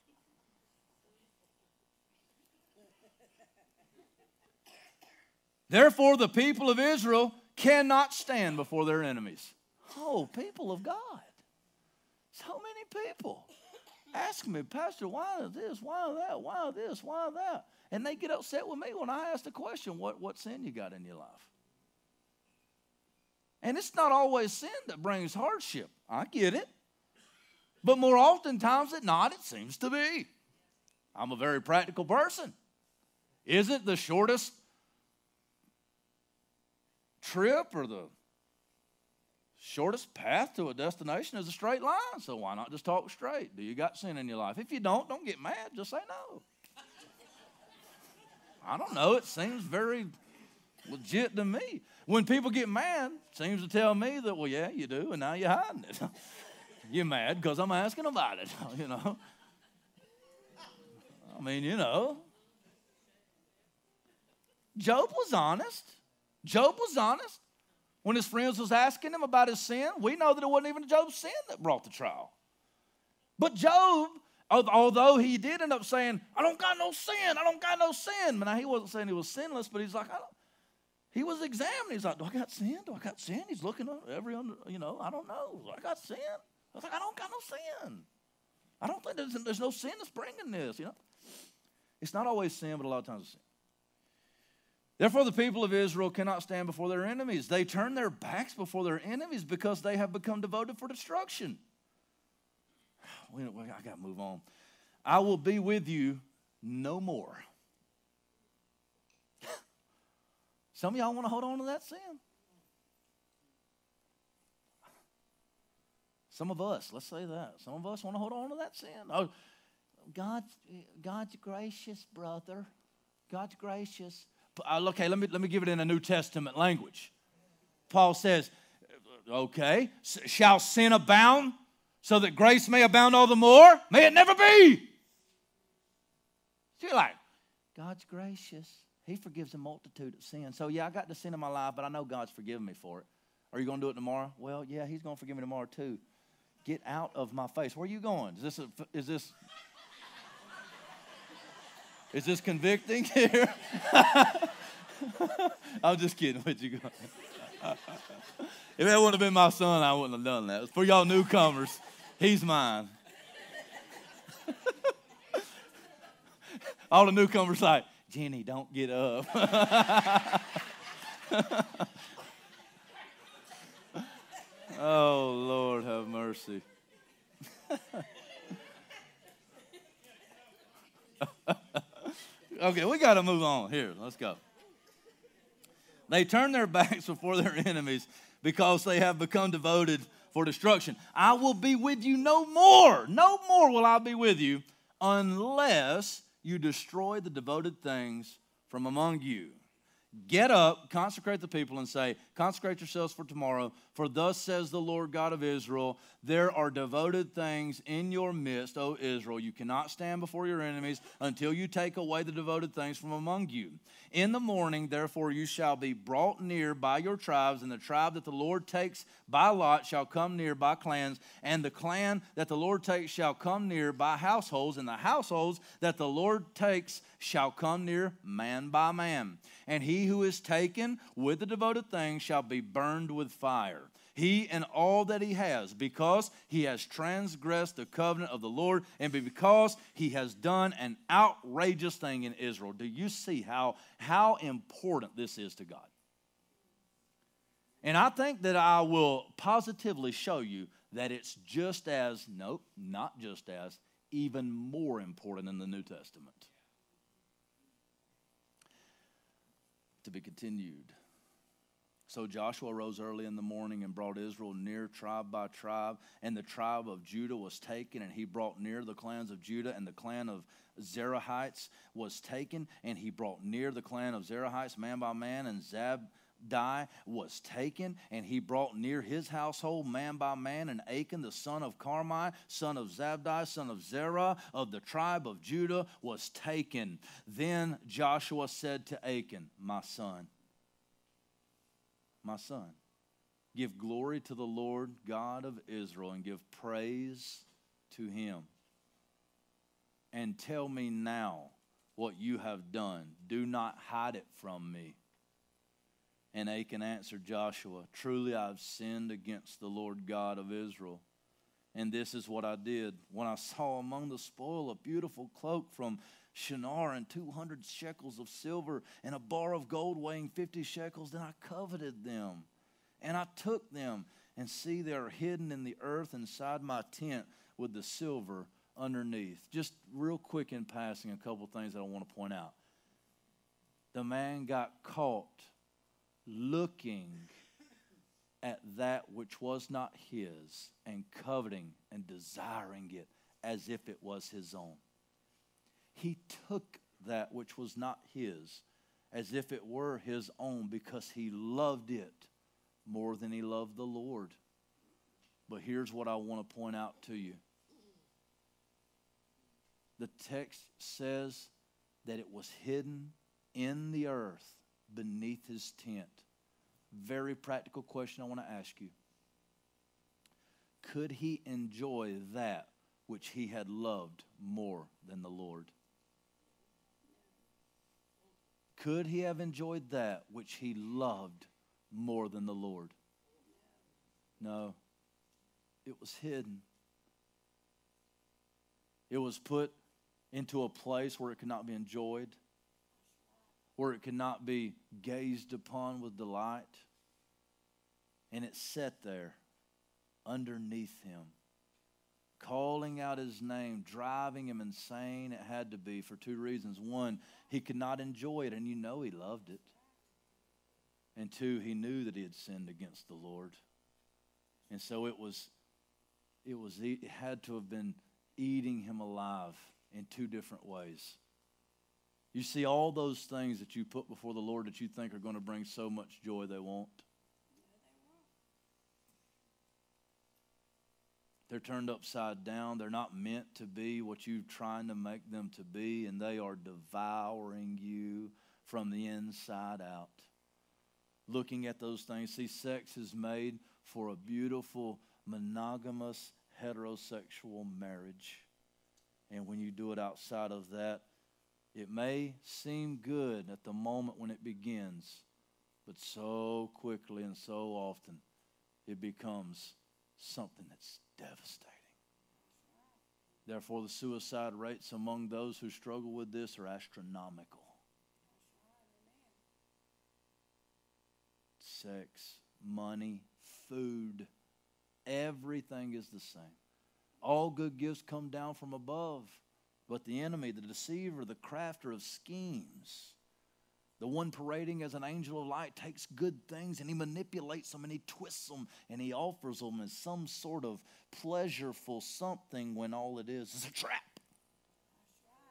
[SPEAKER 1] Therefore, the people of Israel cannot stand before their enemies. Oh, people of God. So many people ask me, Pastor, why this, why that, why this, why that? And they get upset with me when I ask the question, what, what sin you got in your life? And it's not always sin that brings hardship. I get it. But more oftentimes than not, it seems to be. I'm a very practical person. Isn't the shortest trip or the shortest path to a destination is a straight line. So why not just talk straight? Do you got sin in your life? If you don't, don't get mad. Just say no. I don't know. It seems very legit to me. When people get mad, seems to tell me that, well, yeah, you do, and now you're hiding it. *laughs* you're mad because I'm asking about it, *laughs* you know. I mean, you know. Job was honest. Job was honest. When his friends was asking him about his sin, we know that it wasn't even Job's sin that brought the trial. But Job, although he did end up saying, I don't got no sin, I don't got no sin. Now he wasn't saying he was sinless, but he's like, he was examining. He's like, Do I got sin? Do I got sin? He's looking at every you know, I don't know. I got sin? I was like, I don't got no sin. I don't think there's, there's no sin that's bringing this, you know. It's not always sin, but a lot of times it's sin. Therefore, the people of Israel cannot stand before their enemies. They turn their backs before their enemies because they have become devoted for destruction. I got to move on. I will be with you no more. *laughs* Some of y'all want to hold on to that sin. Some of us, let's say that. Some of us want to hold on to that sin. Oh, God's, God's gracious, brother. God's gracious. Uh, okay, let me, let me give it in a New Testament language. Paul says, okay, shall sin abound so that grace may abound all the more? May it never be. So you're like, God's gracious. He forgives a multitude of sins. So, yeah, I got the sin in my life, but I know God's forgiven me for it. Are you going to do it tomorrow? Well, yeah, He's going to forgive me tomorrow, too. Get out of my face. Where are you going? Is this, a, is this, is this convicting here? *laughs* I'm just kidding with you. if that wouldn't have been my son, I wouldn't have done that. For y'all newcomers, he's mine. All the newcomers like, Jenny, don't get up. *laughs* oh, Lord, have mercy. *laughs* okay, we got to move on. Here, let's go. They turn their *laughs* backs before their enemies because they have become devoted for destruction. I will be with you no more. No more will I be with you unless you destroy the devoted things from among you. Get up, consecrate the people, and say, Consecrate yourselves for tomorrow, for thus says the Lord God of Israel, There are devoted things in your midst, O Israel. You cannot stand before your enemies until you take away the devoted things from among you. In the morning, therefore, you shall be brought near by your tribes, and the tribe that the Lord takes by lot shall come near by clans, and the clan that the Lord takes shall come near by households, and the households that the Lord takes shall come near man by man. And he who is taken with the devoted things shall be burned with fire he and all that he has, because he has transgressed the covenant of the Lord and because he has done an outrageous thing in Israel. Do you see how, how important this is to God? And I think that I will positively show you that it's just as, nope, not just as, even more important in the New Testament. To be continued. So Joshua rose early in the morning and brought Israel near tribe by tribe, and the tribe of Judah was taken, and he brought near the clans of Judah, and the clan of Zerahites was taken, and he brought near the clan of Zerahites man by man, and Zab Die was taken, and he brought near his household man by man, and Achan, the son of Carmi, son of Zabdi, son of Zerah, of the tribe of Judah, was taken. Then Joshua said to Achan, My son, my son. Give glory to the Lord God of Israel and give praise to him. And tell me now what you have done. Do not hide it from me. And Achan answered Joshua, Truly I have sinned against the Lord God of Israel. And this is what I did. When I saw among the spoil a beautiful cloak from Shinar and 200 shekels of silver and a bar of gold weighing 50 shekels. Then I coveted them and I took them. And see, they are hidden in the earth inside my tent with the silver underneath. Just real quick in passing, a couple things that I want to point out. The man got caught looking at that which was not his and coveting and desiring it as if it was his own. He took that which was not his as if it were his own because he loved it more than he loved the Lord. But here's what I want to point out to you the text says that it was hidden in the earth beneath his tent. Very practical question I want to ask you. Could he enjoy that which he had loved more than the Lord? Could he have enjoyed that which he loved more than the Lord? No. It was hidden. It was put into a place where it could not be enjoyed, where it could not be gazed upon with delight. And it sat there underneath him, calling out his name, driving him insane. It had to be for two reasons. One, he could not enjoy it, and you know he loved it. And two, he knew that he had sinned against the Lord. And so it was, it was, it had to have been eating him alive in two different ways. You see, all those things that you put before the Lord that you think are going to bring so much joy, they won't. They're turned upside down. They're not meant to be what you're trying to make them to be, and they are devouring you from the inside out. Looking at those things, see, sex is made for a beautiful, monogamous, heterosexual marriage. And when you do it outside of that, it may seem good at the moment when it begins, but so quickly and so often it becomes something that's devastating. Therefore, the suicide rates among those who struggle with this are astronomical. Sex, money, food, everything is the same. All good gifts come down from above, but the enemy, the deceiver, the crafter of schemes, the one parading as an angel of light takes good things and he manipulates them and he twists them and he offers them as some sort of pleasureful something when all it is is a trap.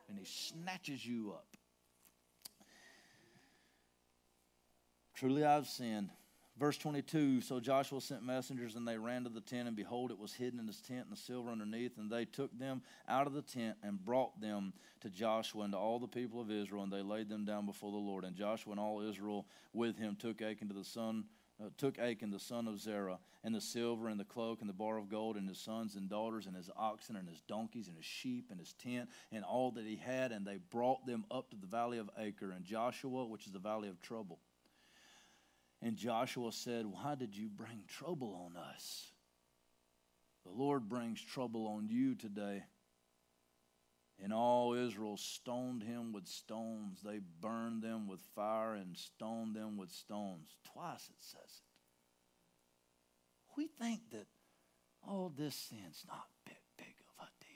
[SPEAKER 1] And he snatches you up. Truly I've sinned. Verse 22 So Joshua sent messengers, and they ran to the tent, and behold, it was hidden in his tent, and the silver underneath. And they took them out of the tent and brought them to Joshua and to all the people of Israel, and they laid them down before the Lord. And Joshua and all Israel with him took Achan to the son. Uh, took Achan the son of Zerah, and the silver, and the cloak, and the bar of gold, and his sons and daughters, and his oxen, and his donkeys, and his sheep, and his tent, and all that he had, and they brought them up to the valley of Achor, and Joshua, which is the valley of trouble and Joshua said, Why did you bring trouble on us? The Lord brings trouble on you today. And all Israel stoned him with stones. They burned them with fire and stoned them with stones. Twice it says it. We think that, oh, this sin's not big, big of a deal.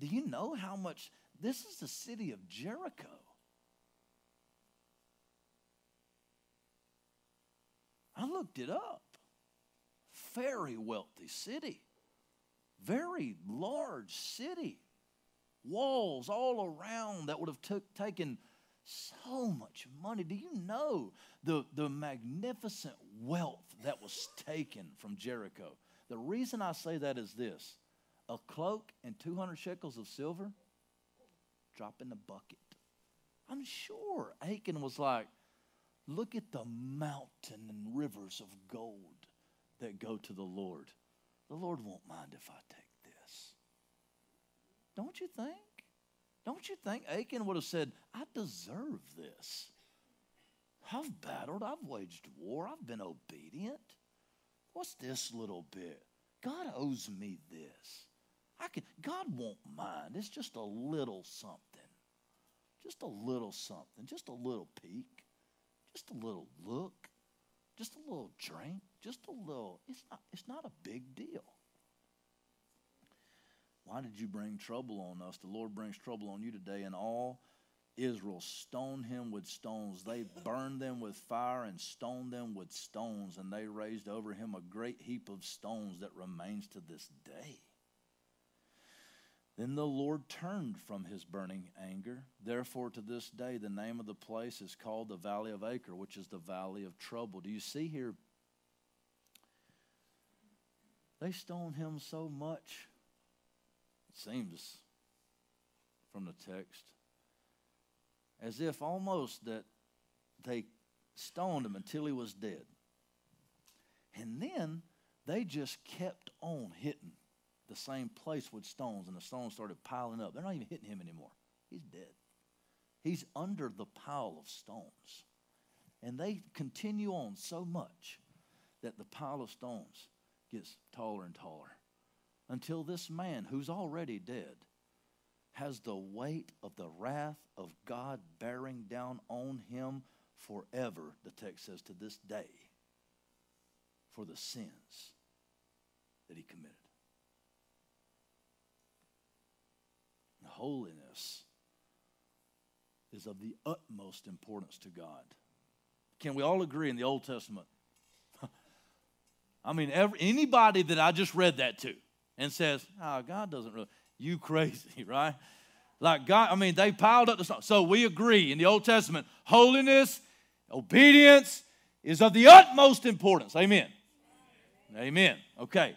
[SPEAKER 1] Do you know how much? This is the city of Jericho. I looked it up. Very wealthy city, very large city, walls all around that would have took, taken so much money. Do you know the, the magnificent wealth that was taken from Jericho? The reason I say that is this a cloak and 200 shekels of silver, drop in the bucket. I'm sure Achan was like, Look at the mountain and rivers of gold that go to the Lord. The Lord won't mind if I take this. Don't you think? Don't you think Achan would have said, I deserve this? I've battled, I've waged war, I've been obedient. What's this little bit? God owes me this. I can God won't mind. It's just a little something. Just a little something, just a little peek. Just a little look, just a little drink, just a little. It's not, it's not a big deal. Why did you bring trouble on us? The Lord brings trouble on you today, and all Israel stoned him with stones. They burned them with fire and stoned them with stones, and they raised over him a great heap of stones that remains to this day. Then the Lord turned from his burning anger. Therefore, to this day, the name of the place is called the Valley of Achor, which is the Valley of Trouble. Do you see here? They stoned him so much, it seems from the text, as if almost that they stoned him until he was dead. And then they just kept on hitting the same place with stones, and the stones started piling up. They're not even hitting him anymore. He's dead. He's under the pile of stones. And they continue on so much that the pile of stones gets taller and taller until this man, who's already dead, has the weight of the wrath of God bearing down on him forever, the text says, to this day, for the sins that he committed. Holiness is of the utmost importance to God. Can we all agree in the Old Testament? *laughs* I mean, every, anybody that I just read that to and says, oh, God doesn't really, you crazy, *laughs* right? Like God, I mean, they piled up the stuff. So we agree in the Old Testament, holiness, obedience is of the utmost importance. Amen. Amen. Okay.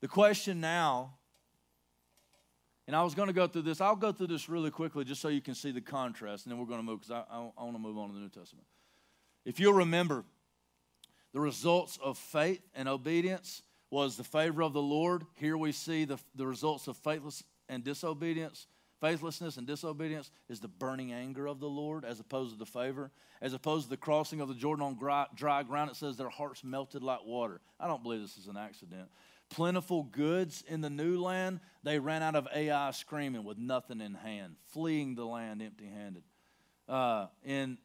[SPEAKER 1] The question now, and I was going to go through this. I'll go through this really quickly just so you can see the contrast, and then we're going to move because I, I, I want to move on to the New Testament. If you'll remember, the results of faith and obedience was the favor of the Lord. Here we see the, the results of faithless and disobedience. Faithlessness and disobedience is the burning anger of the Lord as opposed to the favor. As opposed to the crossing of the Jordan on dry, dry ground, it says their hearts melted like water. I don't believe this is an accident. Plentiful goods in the new land, they ran out of Ai screaming with nothing in hand, fleeing the land empty handed. Uh, in,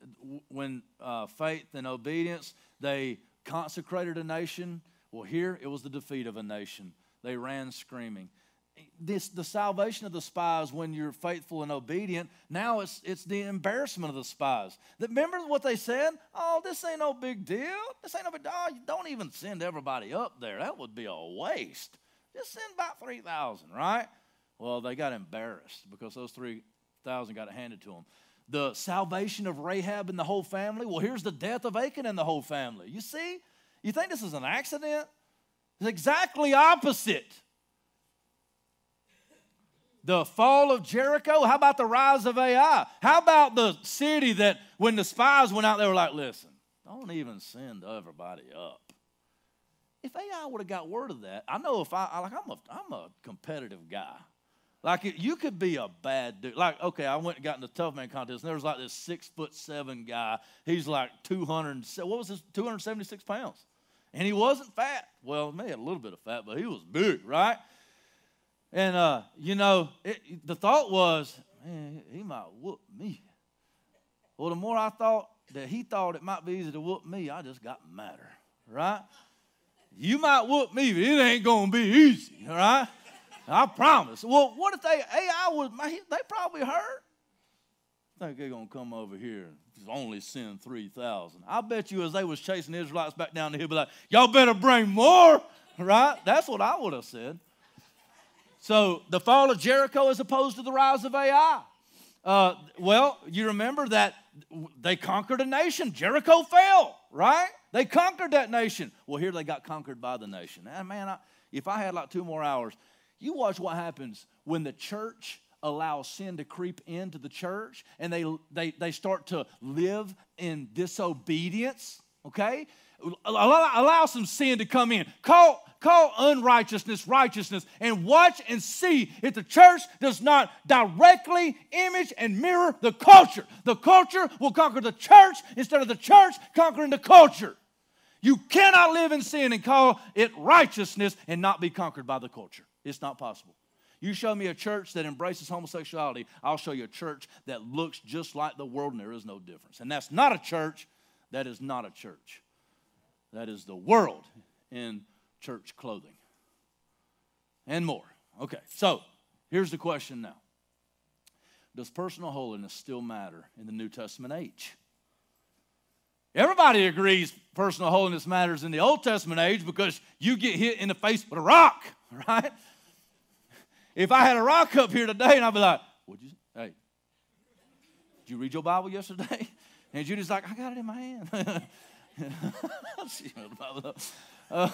[SPEAKER 1] when uh, faith and obedience, they consecrated a nation. Well, here it was the defeat of a nation. They ran screaming this, the salvation of the spies when you're faithful and obedient. Now it's, it's the embarrassment of the spies. Remember what they said? Oh, this ain't no big deal. This ain't no big deal. Oh, don't even send everybody up there. That would be a waste. Just send about 3,000, right? Well, they got embarrassed because those 3,000 got handed to them. The salvation of Rahab and the whole family. Well, here's the death of Achan and the whole family. You see? You think this is an accident? It's exactly opposite the fall of Jericho? How about the rise of Ai? How about the city that when the spies went out, they were like, listen, don't even send everybody up. If Ai would have got word of that, I know if I, like, I'm a, I'm a competitive guy. Like, you could be a bad dude. Like, okay, I went and got in the tough man contest, and there was like this six foot seven guy. He's like 200, what was this, 276 pounds. And he wasn't fat. Well, he had a little bit of fat, but he was big, right? And, uh, you know, it, the thought was, man, he might whoop me. Well, the more I thought that he thought it might be easy to whoop me, I just got madder, right? You might whoop me, but it ain't going to be easy, all right? I promise. Well, what if they, Ai was, they probably hurt. I think they're going to come over here only send 3,000. I bet you as they was chasing Israelites back down the hill, be like, y'all better bring more, *laughs* right? That's what I would have said. So the fall of Jericho as opposed to the rise of Ai. Uh, well, you remember that they conquered a nation. Jericho fell, right? They conquered that nation. Well, here they got conquered by the nation. And man, I, if I had like two more hours, you watch what happens when the church allows sin to creep into the church and they, they, they start to live in disobedience, okay? Allow, allow some sin to come in. Call, call unrighteousness righteousness and watch and see if the church does not directly image and mirror the culture. The culture will conquer the church instead of the church conquering the culture. You cannot live in sin and call it righteousness and not be conquered by the culture. It's not possible. You show me a church that embraces homosexuality, I'll show you a church that looks just like the world and there is no difference. And that's not a church. That is not a church. That is the world in church clothing and more. Okay, so here's the question now Does personal holiness still matter in the New Testament age? Everybody agrees personal holiness matters in the Old Testament age because you get hit in the face with a rock, *laughs* right? If I had a rock up here today and I'd be like, would you, hey, did you read your Bible yesterday? *laughs* And Judy's like, I got it in my hand. *laughs* *laughs* uh,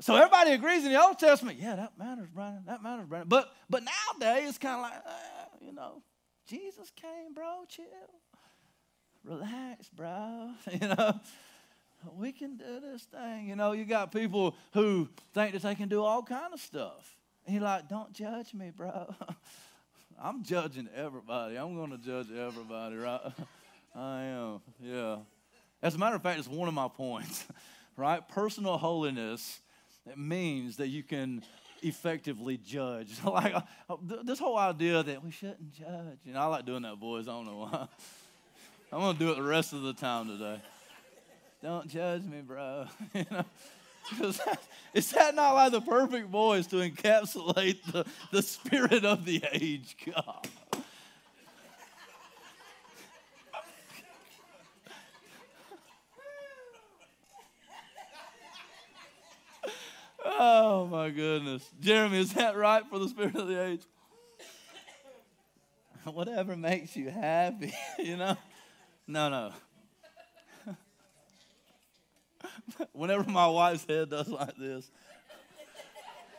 [SPEAKER 1] so everybody agrees in the Old Testament. Yeah, that matters, Brandon. That matters, Brandon. But but nowadays it's kind of like, uh, you know, Jesus came, bro. Chill, relax, bro. *laughs* you know, we can do this thing. You know, you got people who think that they can do all kind of stuff. And you're like, don't judge me, bro. *laughs* I'm judging everybody. I'm going to judge everybody, right? I am. Yeah. As a matter of fact, it's one of my points, *laughs* right? Personal holiness means that you can effectively judge. *laughs* like uh, this whole idea that we shouldn't judge. You know, I like doing that, boys. I don't know why. *laughs* I'm gonna do it the rest of the time today. Don't judge me, bro. you know, Is that not like the perfect voice to encapsulate the, the spirit of the age? God. Oh my goodness. Jeremy, is that right for the spirit of the age? *laughs* Whatever makes you happy, *laughs* you know? No, no. *laughs* Whenever my wife's head does like this,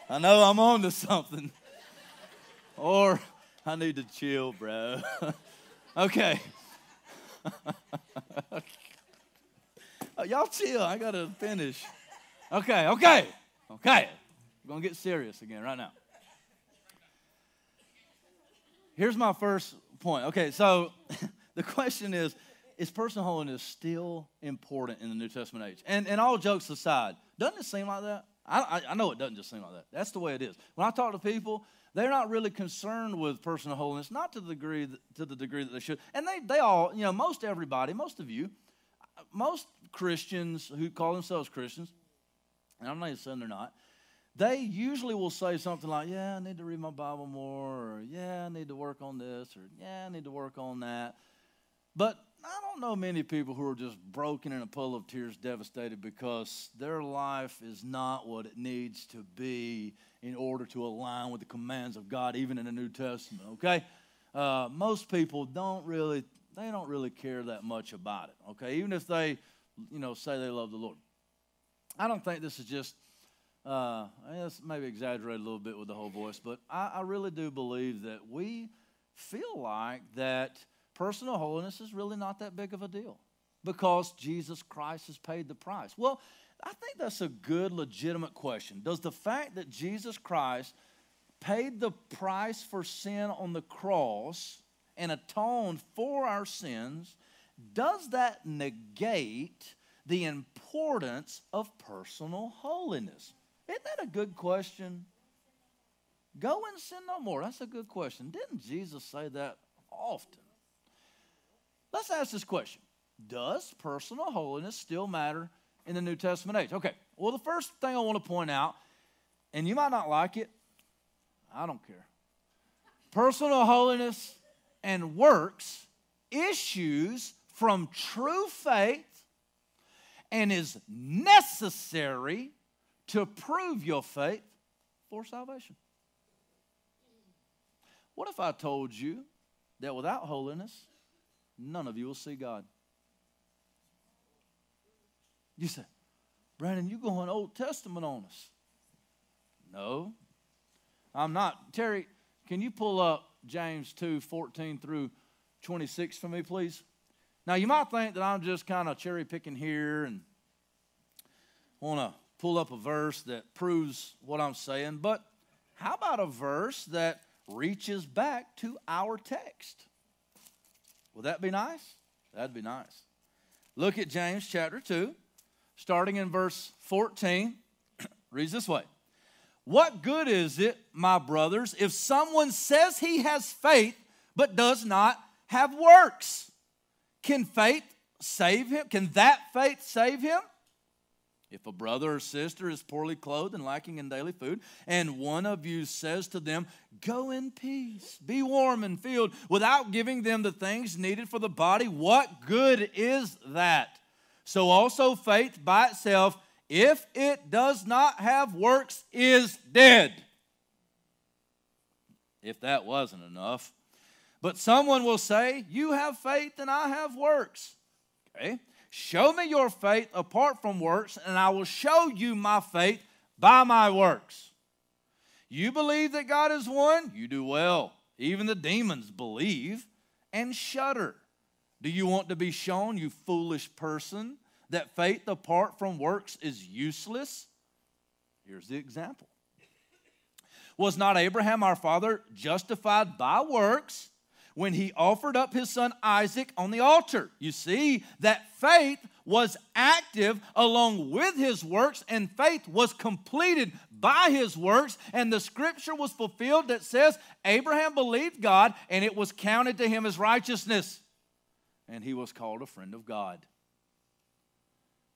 [SPEAKER 1] I know I'm on to something. Or I need to chill, bro. okay. y'all chill. I got to finish. Okay, okay. Okay, we're going to get serious again right now. Here's my first point. Okay, so *laughs* the question is Is personal holiness still important in the New Testament age? And, and all jokes aside, doesn't it seem like that? I, I, know it doesn't just seem like that. That's the way it is. When I talk to people, they're not really concerned with personal holiness, not to the degree that, to the degree that they should. And they, they all, you know, most everybody, most of you, most Christians who call themselves Christians, and I'm not saying they're not, they usually will say something like, Yeah, I need to read my Bible more, or Yeah, I need to work on this, or Yeah, I need to work on that. But I don't know many people who are just broken in a pool of tears, devastated because their life is not what it needs to be in order to align with the commands of God, even in the New Testament. Okay, uh, most people don't really they don't really care that much about it. Okay, even if they you know say they love the Lord. I don't think this is just, uh, guess maybe exaggerated a little bit with the whole voice, but I, I really do believe that we feel like that personal holiness is really not that big of a deal because Jesus Christ has paid the price. Well, I think that's a good, legitimate question. Does the fact that Jesus Christ paid the price for sin on the cross and atoned for our sins, does that negate the importance of personal holiness? Isn't that a good question? Go and sin no more. That's a good question. Didn't Jesus say that often? Let's ask this question Does personal holiness still matter in the New Testament age? Okay, well, the first thing I want to point out, and you might not like it, I don't care. Personal holiness and works issues from true faith and is necessary to prove your faith for salvation. What if I told you that without holiness, none of you will see God? You say, Brandon, you're going Old Testament on us. No, I'm not. Terry, can you pull up James 2 14 through 26 for me, please? Now, you might think that I'm just kind of cherry picking here and want to pull up a verse that proves what I'm saying, but how about a verse that reaches back to our text? Would that be nice? That'd be nice. Look at James chapter 2, starting in verse 14. *clears throat* reads this way What good is it, my brothers, if someone says he has faith but does not have works? Can faith save him? Can that faith save him? If a brother or sister is poorly clothed and lacking in daily food, and one of you says to them, Go in peace, be warm and filled, without giving them the things needed for the body, what good is that? So also faith by itself, if it does not have works, is dead. If that wasn't enough. But someone will say, You have faith and I have works. Okay? Show me your faith apart from works, and I will show you my faith by my works. You believe that God is one? You do well. Even the demons believe and shudder. Do you want to be shown, you foolish person, that faith apart from works is useless? Here's the example Was not Abraham our father justified by works? When he offered up his son Isaac on the altar. You see that faith was active along with his works, and faith was completed by his works. And the scripture was fulfilled that says, Abraham believed God, and it was counted to him as righteousness. And he was called a friend of God.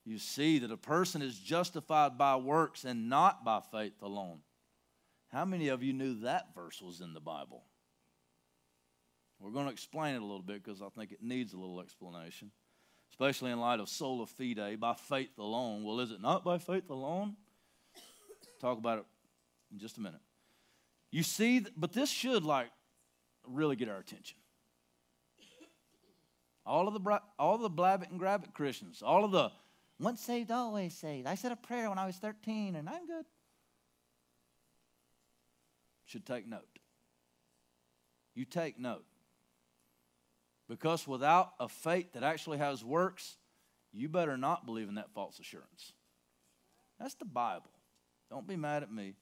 [SPEAKER 1] you see that a person is justified by works and not by faith alone. How many of you knew that verse was in the Bible? We're going to explain it a little bit because I think it needs a little explanation, especially in light of sola fide, by faith alone. Well, is it not by faith alone? Talk about it in just a minute. You see, but this should like really get our attention. All of the all of the blab it and grab it Christians, all of the once saved, always saved. I said a prayer when I was 13 and I'm good. Should take note. You take note. Because without a faith that actually has works, you better not believe in that false assurance. That's the Bible. Don't be mad at me.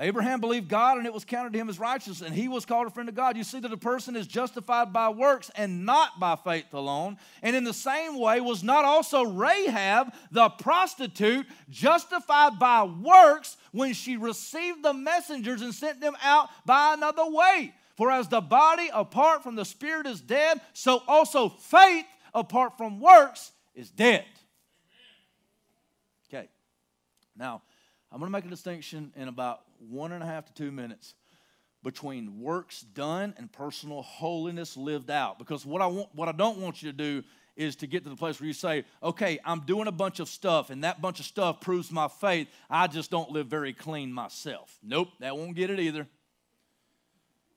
[SPEAKER 1] Abraham believed God and it was counted to him as righteous, and he was called a friend of God. You see that a person is justified by works and not by faith alone. And in the same way, was not also Rahab, the prostitute, justified by works when she received the messengers and sent them out by another way? For as the body apart from the spirit is dead, so also faith apart from works is dead. Okay. Now, I'm going to make a distinction in about one and a half to two minutes between works done and personal holiness lived out. Because what I want, what I don't want you to do is to get to the place where you say, okay, I'm doing a bunch of stuff, and that bunch of stuff proves my faith. I just don't live very clean myself. Nope, that won't get it either.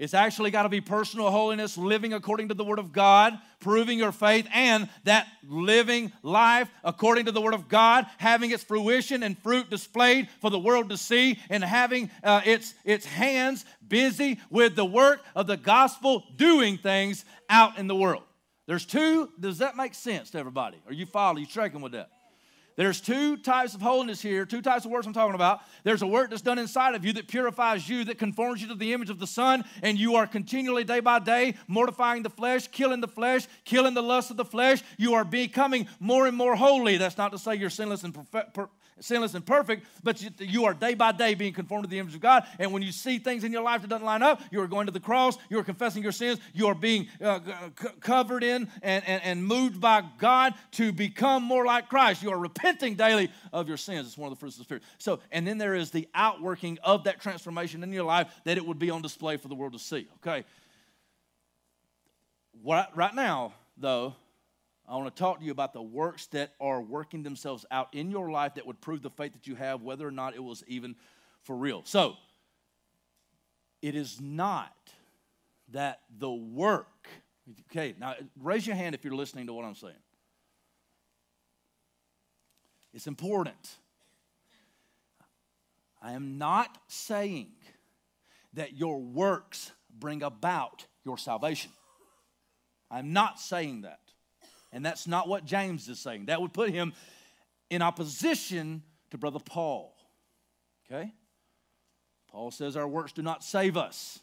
[SPEAKER 1] It's actually got to be personal holiness, living according to the Word of God, proving your faith, and that living life according to the Word of God, having its fruition and fruit displayed for the world to see, and having uh, its, its hands busy with the work of the gospel, doing things out in the world. There's two, does that make sense to everybody? Are you following? Are you tracking with that? There's two types of holiness here, two types of works I'm talking about. There's a work that's done inside of you that purifies you, that conforms you to the image of the Son, and you are continually, day by day, mortifying the flesh, killing the flesh, killing the lust of the flesh. You are becoming more and more holy. That's not to say you're sinless and perfect sinless and perfect, but you, are day by day being conformed to the image of God. And when you see things in your life that doesn't line up, you are going to the cross, you are confessing your sins, you are being uh, c- covered in and, and, and moved by God to become more like Christ. You are repenting daily of your sins. It's one of the fruits of the Spirit. So, and then there is the outworking of that transformation in your life that it would be on display for the world to see. Okay. What, right now, though, I want to talk to you about the works that are working themselves out in your life that would prove the faith that you have, whether or not it was even for real. So, it is not that the work, okay, now raise your hand if you're listening to what I'm saying. It's important. I am not saying that your works bring about your salvation. I'm not saying that. And that's not what James is saying. That would put him in opposition to Brother Paul. Okay? Paul says our works do not save us.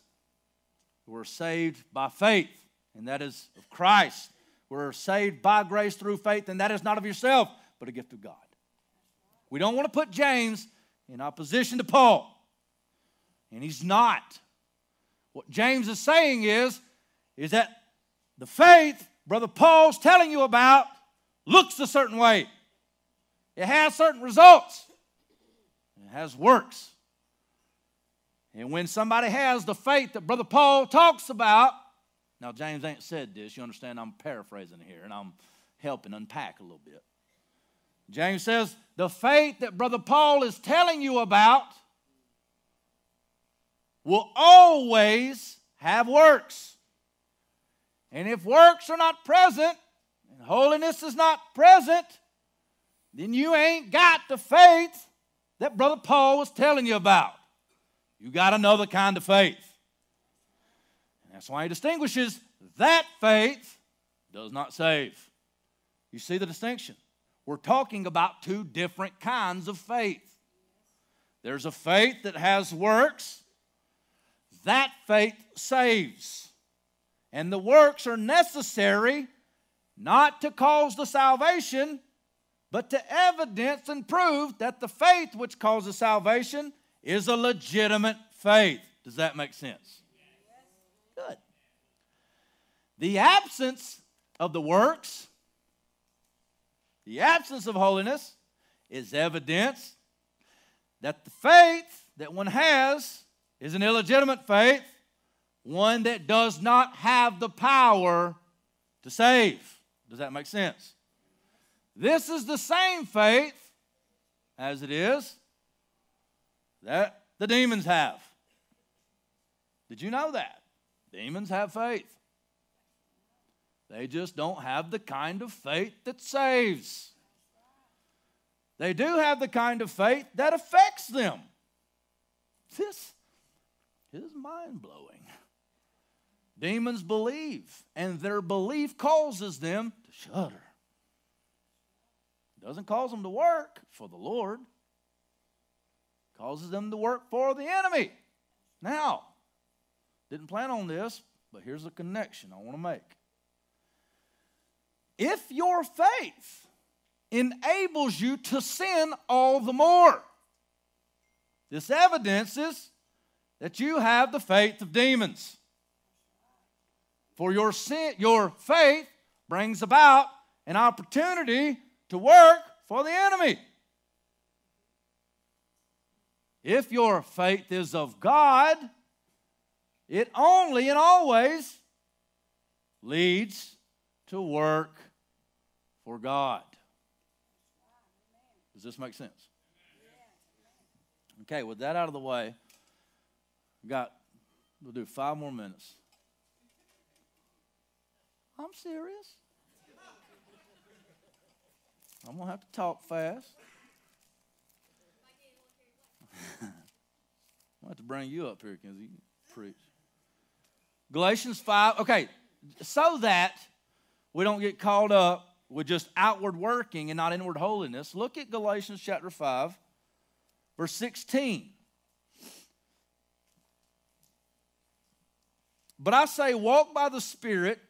[SPEAKER 1] We're saved by faith, and that is of Christ. We're saved by grace through faith, and that is not of yourself, but a gift of God. We don't want to put James in opposition to Paul, and he's not. What James is saying is, is that the faith Brother Paul's telling you about looks a certain way. It has certain results. It has works. And when somebody has the faith that Brother Paul talks about, now James ain't said this, you understand I'm paraphrasing here and I'm helping unpack a little bit. James says, the faith that Brother Paul is telling you about will always have works. And if works are not present, and holiness is not present, then you ain't got the faith that Brother Paul was telling you about. You got another kind of faith. And that's why he distinguishes that faith does not save. You see the distinction? We're talking about two different kinds of faith. There's a faith that has works, that faith saves. And the works are necessary not to cause the salvation, but to evidence and prove that the faith which causes salvation is a legitimate faith. Does that make sense? Good. The absence of the works the absence of holiness is evidence that the faith that one has is an illegitimate faith, one that does not have the power to save. Does that make sense? This is the same faith as it is that the demons have. Did you know that? Demons have faith. They just don't have the kind of faith that saves. They do have the kind of faith that affects them. This is mind blowing. Demons believe, and their belief causes them to shudder. It doesn't cause them to work for the Lord, it causes them to work for the enemy. Now, didn't plan on this, but here's a connection I want to make. If your faith enables you to sin all the more, this evidences that you have the faith of demons. For your sin, your faith brings about an opportunity to work for the enemy. If your faith is of God, it only and always leads to work for God. Does this make sense? Okay, with that out of the way, got we'll do five more minutes. I'm serious. I'm gonna have to talk fast. *laughs* I'm gonna have to bring you up here you preach. Galatians 5, okay, so that we don't get caught up with just outward working and not inward holiness, look at Galatians chapter 5, verse 16. But I say, walk by the Spirit,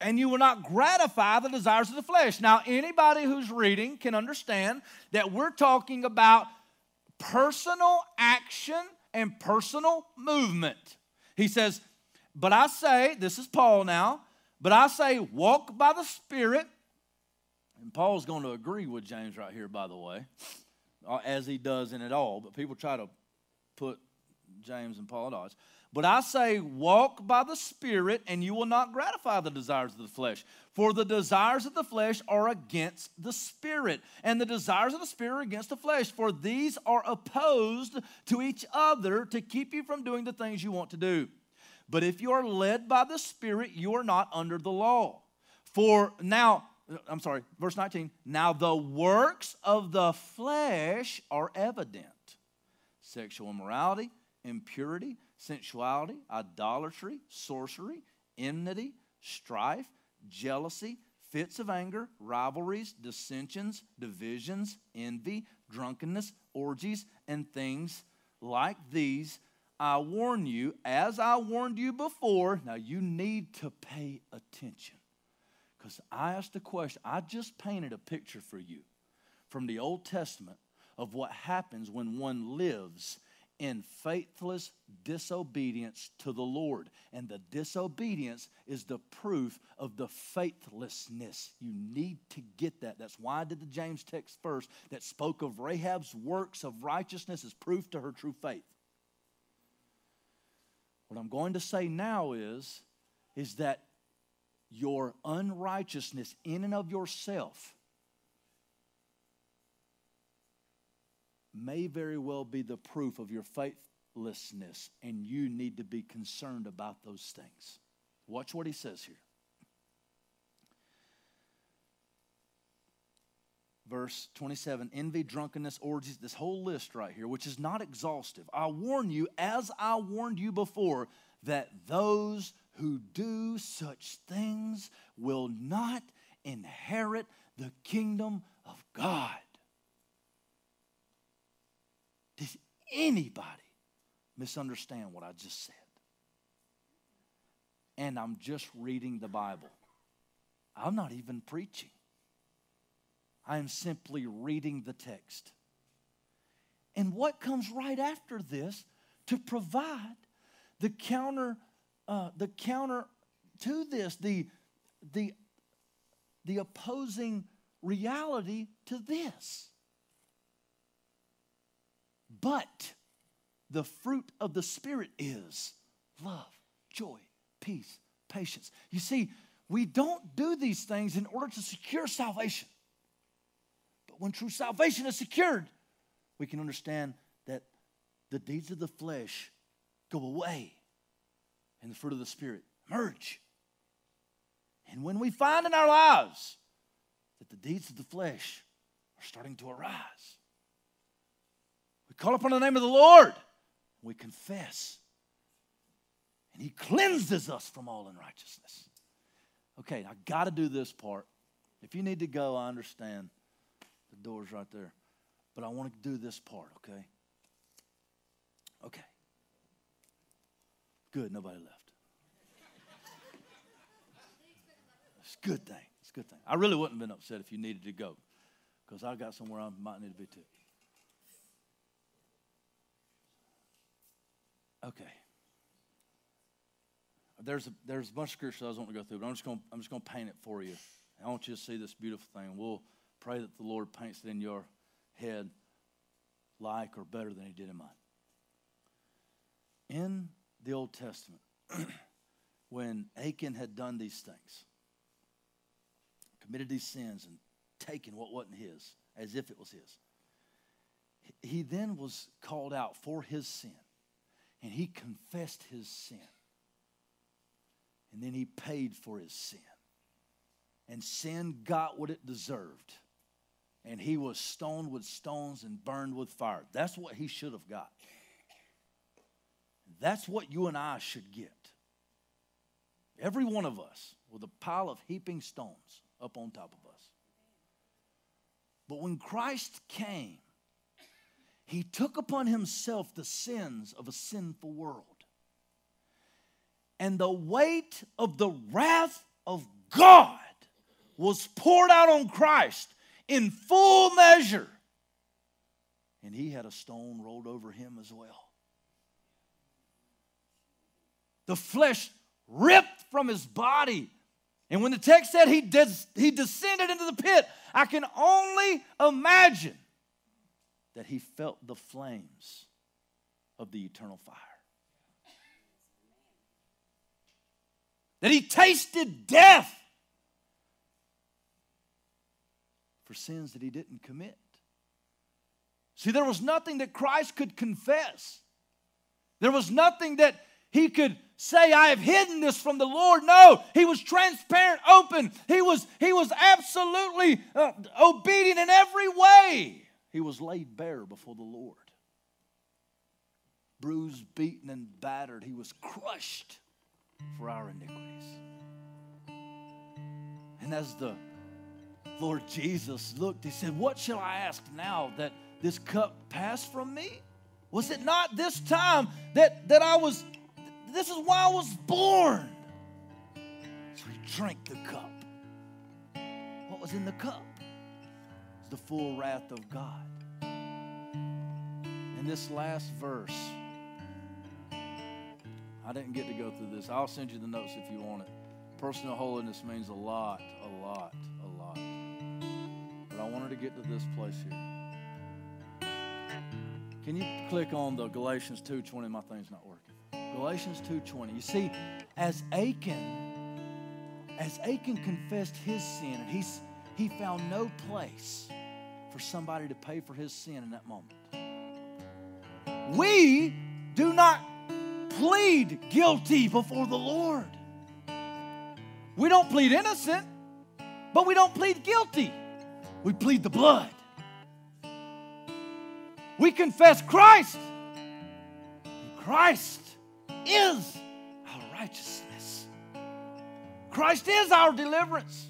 [SPEAKER 1] and you will not gratify the desires of the flesh. Now, anybody who's reading can understand that we're talking about personal action and personal movement. He says, But I say, this is Paul now, but I say, walk by the Spirit. And Paul's going to agree with James right here, by the way, uh, as he does in it all. But people try to put James and Paul at odds. But I say, walk by the Spirit, and you will not gratify the desires of the flesh. For the desires of the flesh are against the Spirit, and the desires of the Spirit are against the flesh. For these are opposed to each other to keep you from doing the things you want to do. But if you are led by the Spirit, you are not under the law. For now, uh, I'm sorry, verse 19. Now the works of the flesh are evident sexual immorality, impurity, sensuality, idolatry, sorcery, enmity, strife, jealousy, fits of anger, rivalries, dissensions, divisions, envy, drunkenness, orgies, and things like these I warn you, as I warned you before, now you need to pay attention. Because I asked a question, I just painted a picture for you from the Old Testament of what happens when one lives in faithless disobedience to the Lord. And the disobedience is the proof of the faithlessness. You need to get that. That's why I did the James text first that spoke of Rahab's works of righteousness as proof to her true faith. What I'm going to say now is, is that your unrighteousness in and of yourself may very well be the proof of your faithlessness, and you need to be concerned about those things. Watch what he says here. Verse 27 envy, drunkenness, orgies, this whole list right here, which is not exhaustive. I warn you, as I warned you before, that those who do such things will not inherit the kingdom of God. Does anybody misunderstand what I just said? And I'm just reading the Bible. I'm not even preaching. I am simply reading the text. And what comes right after this to provide the counter, uh, the counter to this, the, the, the opposing reality to this. But the fruit of the Spirit is love, joy, peace, patience. You see, we don't do these things in order to secure salvation. When true salvation is secured, we can understand that the deeds of the flesh go away and the fruit of the Spirit emerge. And when we find in our lives that the deeds of the flesh are starting to arise, we call upon the name of the Lord, we confess, and He cleanses us from all unrighteousness. Okay, I got to do this part. If you need to go, I understand. The door's right there. But I want to do this part, okay? Okay. Good, nobody left. It's a good thing. It's a good thing. I really wouldn't have been upset if you needed to go because I got somewhere I might need to be too. Okay. There's a, there's a bunch of scriptures I was wanting to go through, but I'm just going I'm just going to paint it for you. I want you to see this beautiful thing. We'll pray that the Lord paints it in your head like or better than He did in mine. In the Old Testament, *clears throat* when Achan had done these things, committed these sins and taken what wasn't his as if it was his. He then was called out for his sin and he confessed his sin. And then he paid for his sin. And sin got what it deserved. And he was stoned with stones and burned with fire. That's what he should have got. That's what you and I should get. Every one of us with a pile of heaping stones up on top of us. But when Christ came, he took upon himself the sins of a sinful world. And the weight of the wrath of God was poured out on Christ in full measure. And he had a stone rolled over him as well. The flesh ripped from his body and when the text said he, des- he descended into the pit, I can only imagine that he felt the flames of the eternal fire. That he tasted death for sins that he didn't commit. See, there was nothing that Christ could confess. There was nothing that he could say i have hidden this from the lord. No he was transparent open. He was he was absolutely uh, obedient in every way. He was laid bare before the lord. Bruised beaten and battered he was crushed for our iniquities. And as the lord jesus looked he said what shall i ask now that this cup pass from me was it not this time that that i was this is why I was born. So he drank the cup. What was in the cup? The full wrath of God. In this last verse, I didn't get to go through this. I'll send you the notes if you want it. Personal holiness means a lot, a lot. But I wanted to get to this place here. Can you click on the Galatians 2:20? My thing's not working. Galatians 2:20. You see, as Achan, as Achan confessed his sin, and he's, he found no place for somebody to pay for his sin in that moment. We do not plead guilty before the Lord. We don't plead innocent, but we don't plead guilty. We plead the blood. We confess Christ. Christ is our righteousness. Christ is our deliverance.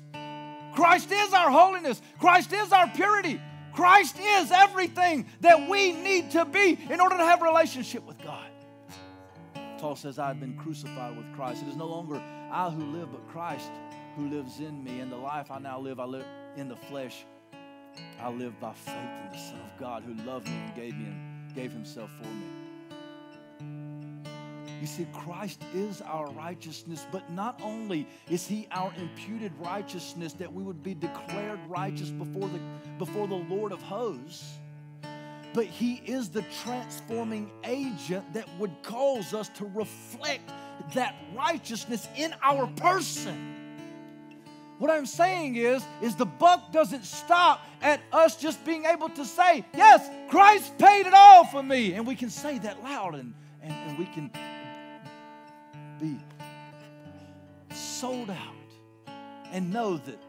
[SPEAKER 1] Christ is our holiness. Christ is our purity. Christ is everything that we need to be in order to have a relationship with God. Paul says, I have been crucified with Christ. It is no longer I who live, but Christ who lives in me. And the life I now live, I live in the flesh. I live by faith in the Son of God who loved me and gave me gave himself for me. You see, Christ is our righteousness, but not only is He our imputed righteousness that we would be declared righteous before the, before the Lord of hosts, but He is the transforming agent that would cause us to reflect that righteousness in our person. What I'm saying is, is the buck doesn't stop at us just being able to say, yes, Christ paid it all for me. And we can say that loud and, and, and we can be sold out and know that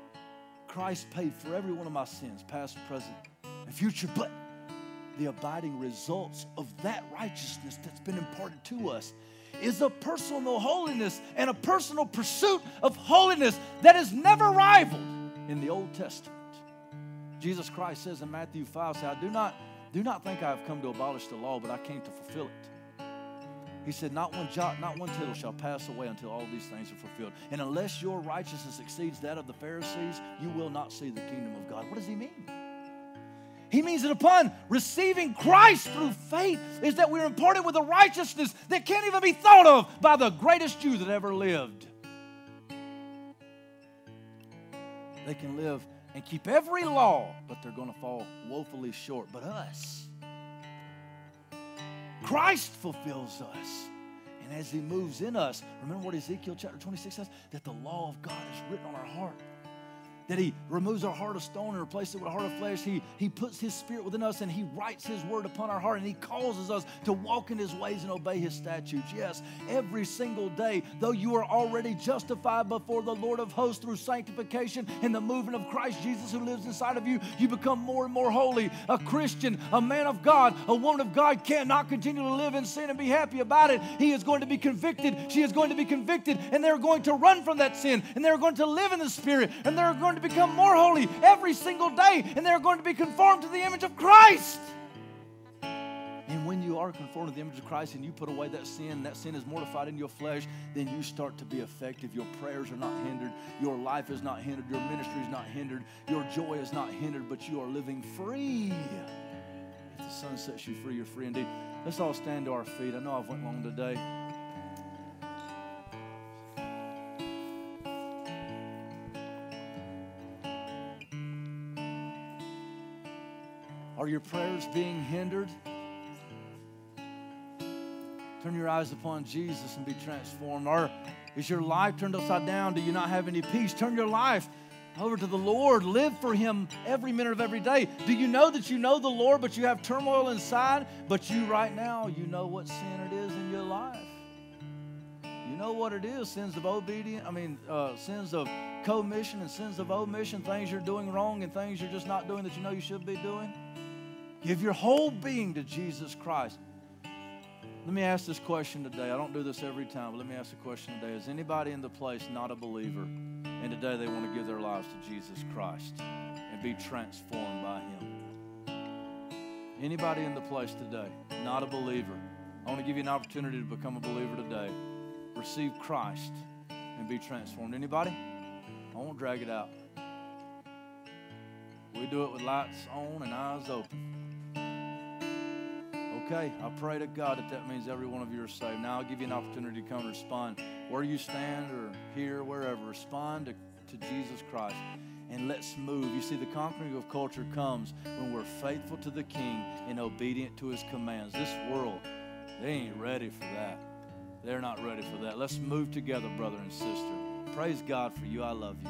[SPEAKER 1] Christ paid for every one of my sins, past, present, and future. But the abiding results of that righteousness that's been imparted to us is a personal holiness and a personal pursuit of holiness that is never rivaled in the Old Testament. Jesus Christ says in Matthew 5, say, I do not, do not think I have come to abolish the law, but I came to fulfill it. He said, Not one jot, not one tittle shall pass away until all these things are fulfilled. And unless your righteousness exceeds that of the Pharisees, you will not see the kingdom of God. What does he mean? He means that upon receiving Christ through faith, is that we're imparted with a righteousness that can't even be thought of by the greatest Jew that ever lived. They can live and keep every law, but they're going to fall woefully short. But us, Christ fulfills us. And as He moves in us, remember what Ezekiel chapter 26 says? That the law of God is written on our heart that He removes our heart of stone and replaces it with a heart of flesh. He, he puts His Spirit within us and He writes His word upon our heart and He causes us to walk in His ways and obey His statutes. Yes, every single day, though you are already justified before the Lord of hosts through sanctification and the movement of Christ Jesus who lives inside of you, you become more and more holy. A Christian, a man of God, a woman of God cannot continue to live in sin and be happy about it. He is going to be convicted. She is going to be convicted, and they're going to run from that sin, and they're going to live in the Spirit, and they're going to to become more holy every single day, and they're going to be conformed to the image of Christ. And when you are conformed to the image of Christ and you put away that sin, that sin is mortified in your flesh, then you start to be effective. Your prayers are not hindered. Your life is not hindered. Your ministry is not hindered. Your joy is not hindered, but you are living free. If the Son sets you free, you're free indeed. Let's all stand to our feet. I know I've went long today. Are your prayers being hindered? Turn your eyes upon Jesus and be transformed. Or is your life turned upside down? Do you not have any peace? Turn your life over to the Lord. Live for Him every minute of every day. Do you know that you know the Lord, but you have turmoil inside? But you, right now, you know what sin it is in your life. You know what it is sins of obedience, I mean, uh, sins of commission and sins of omission, things you're doing wrong and things you're just not doing that you know you should be doing. Give your whole being to Jesus Christ. Let me ask this question today. I don't do this every time, but let me ask the question today. Is anybody in the place not a believer and today they want to give their lives to Jesus Christ and be transformed by Him? Anybody in the place today not a believer? I want to give you an opportunity to become a believer today. Receive Christ and be transformed. Anybody? I won't drag it out. We do it with lights on and eyes open. Okay, I pray to God that that means every one of you are saved. Now I'll give you an opportunity to come and respond where you stand or here, wherever. Respond to, to Jesus Christ and let's move. You see, the conquering of culture comes when we're faithful to the King and obedient to his commands. This world, they ain't ready for that. They're not ready for that. Let's move together, brother and sister. Praise God for you. I love you.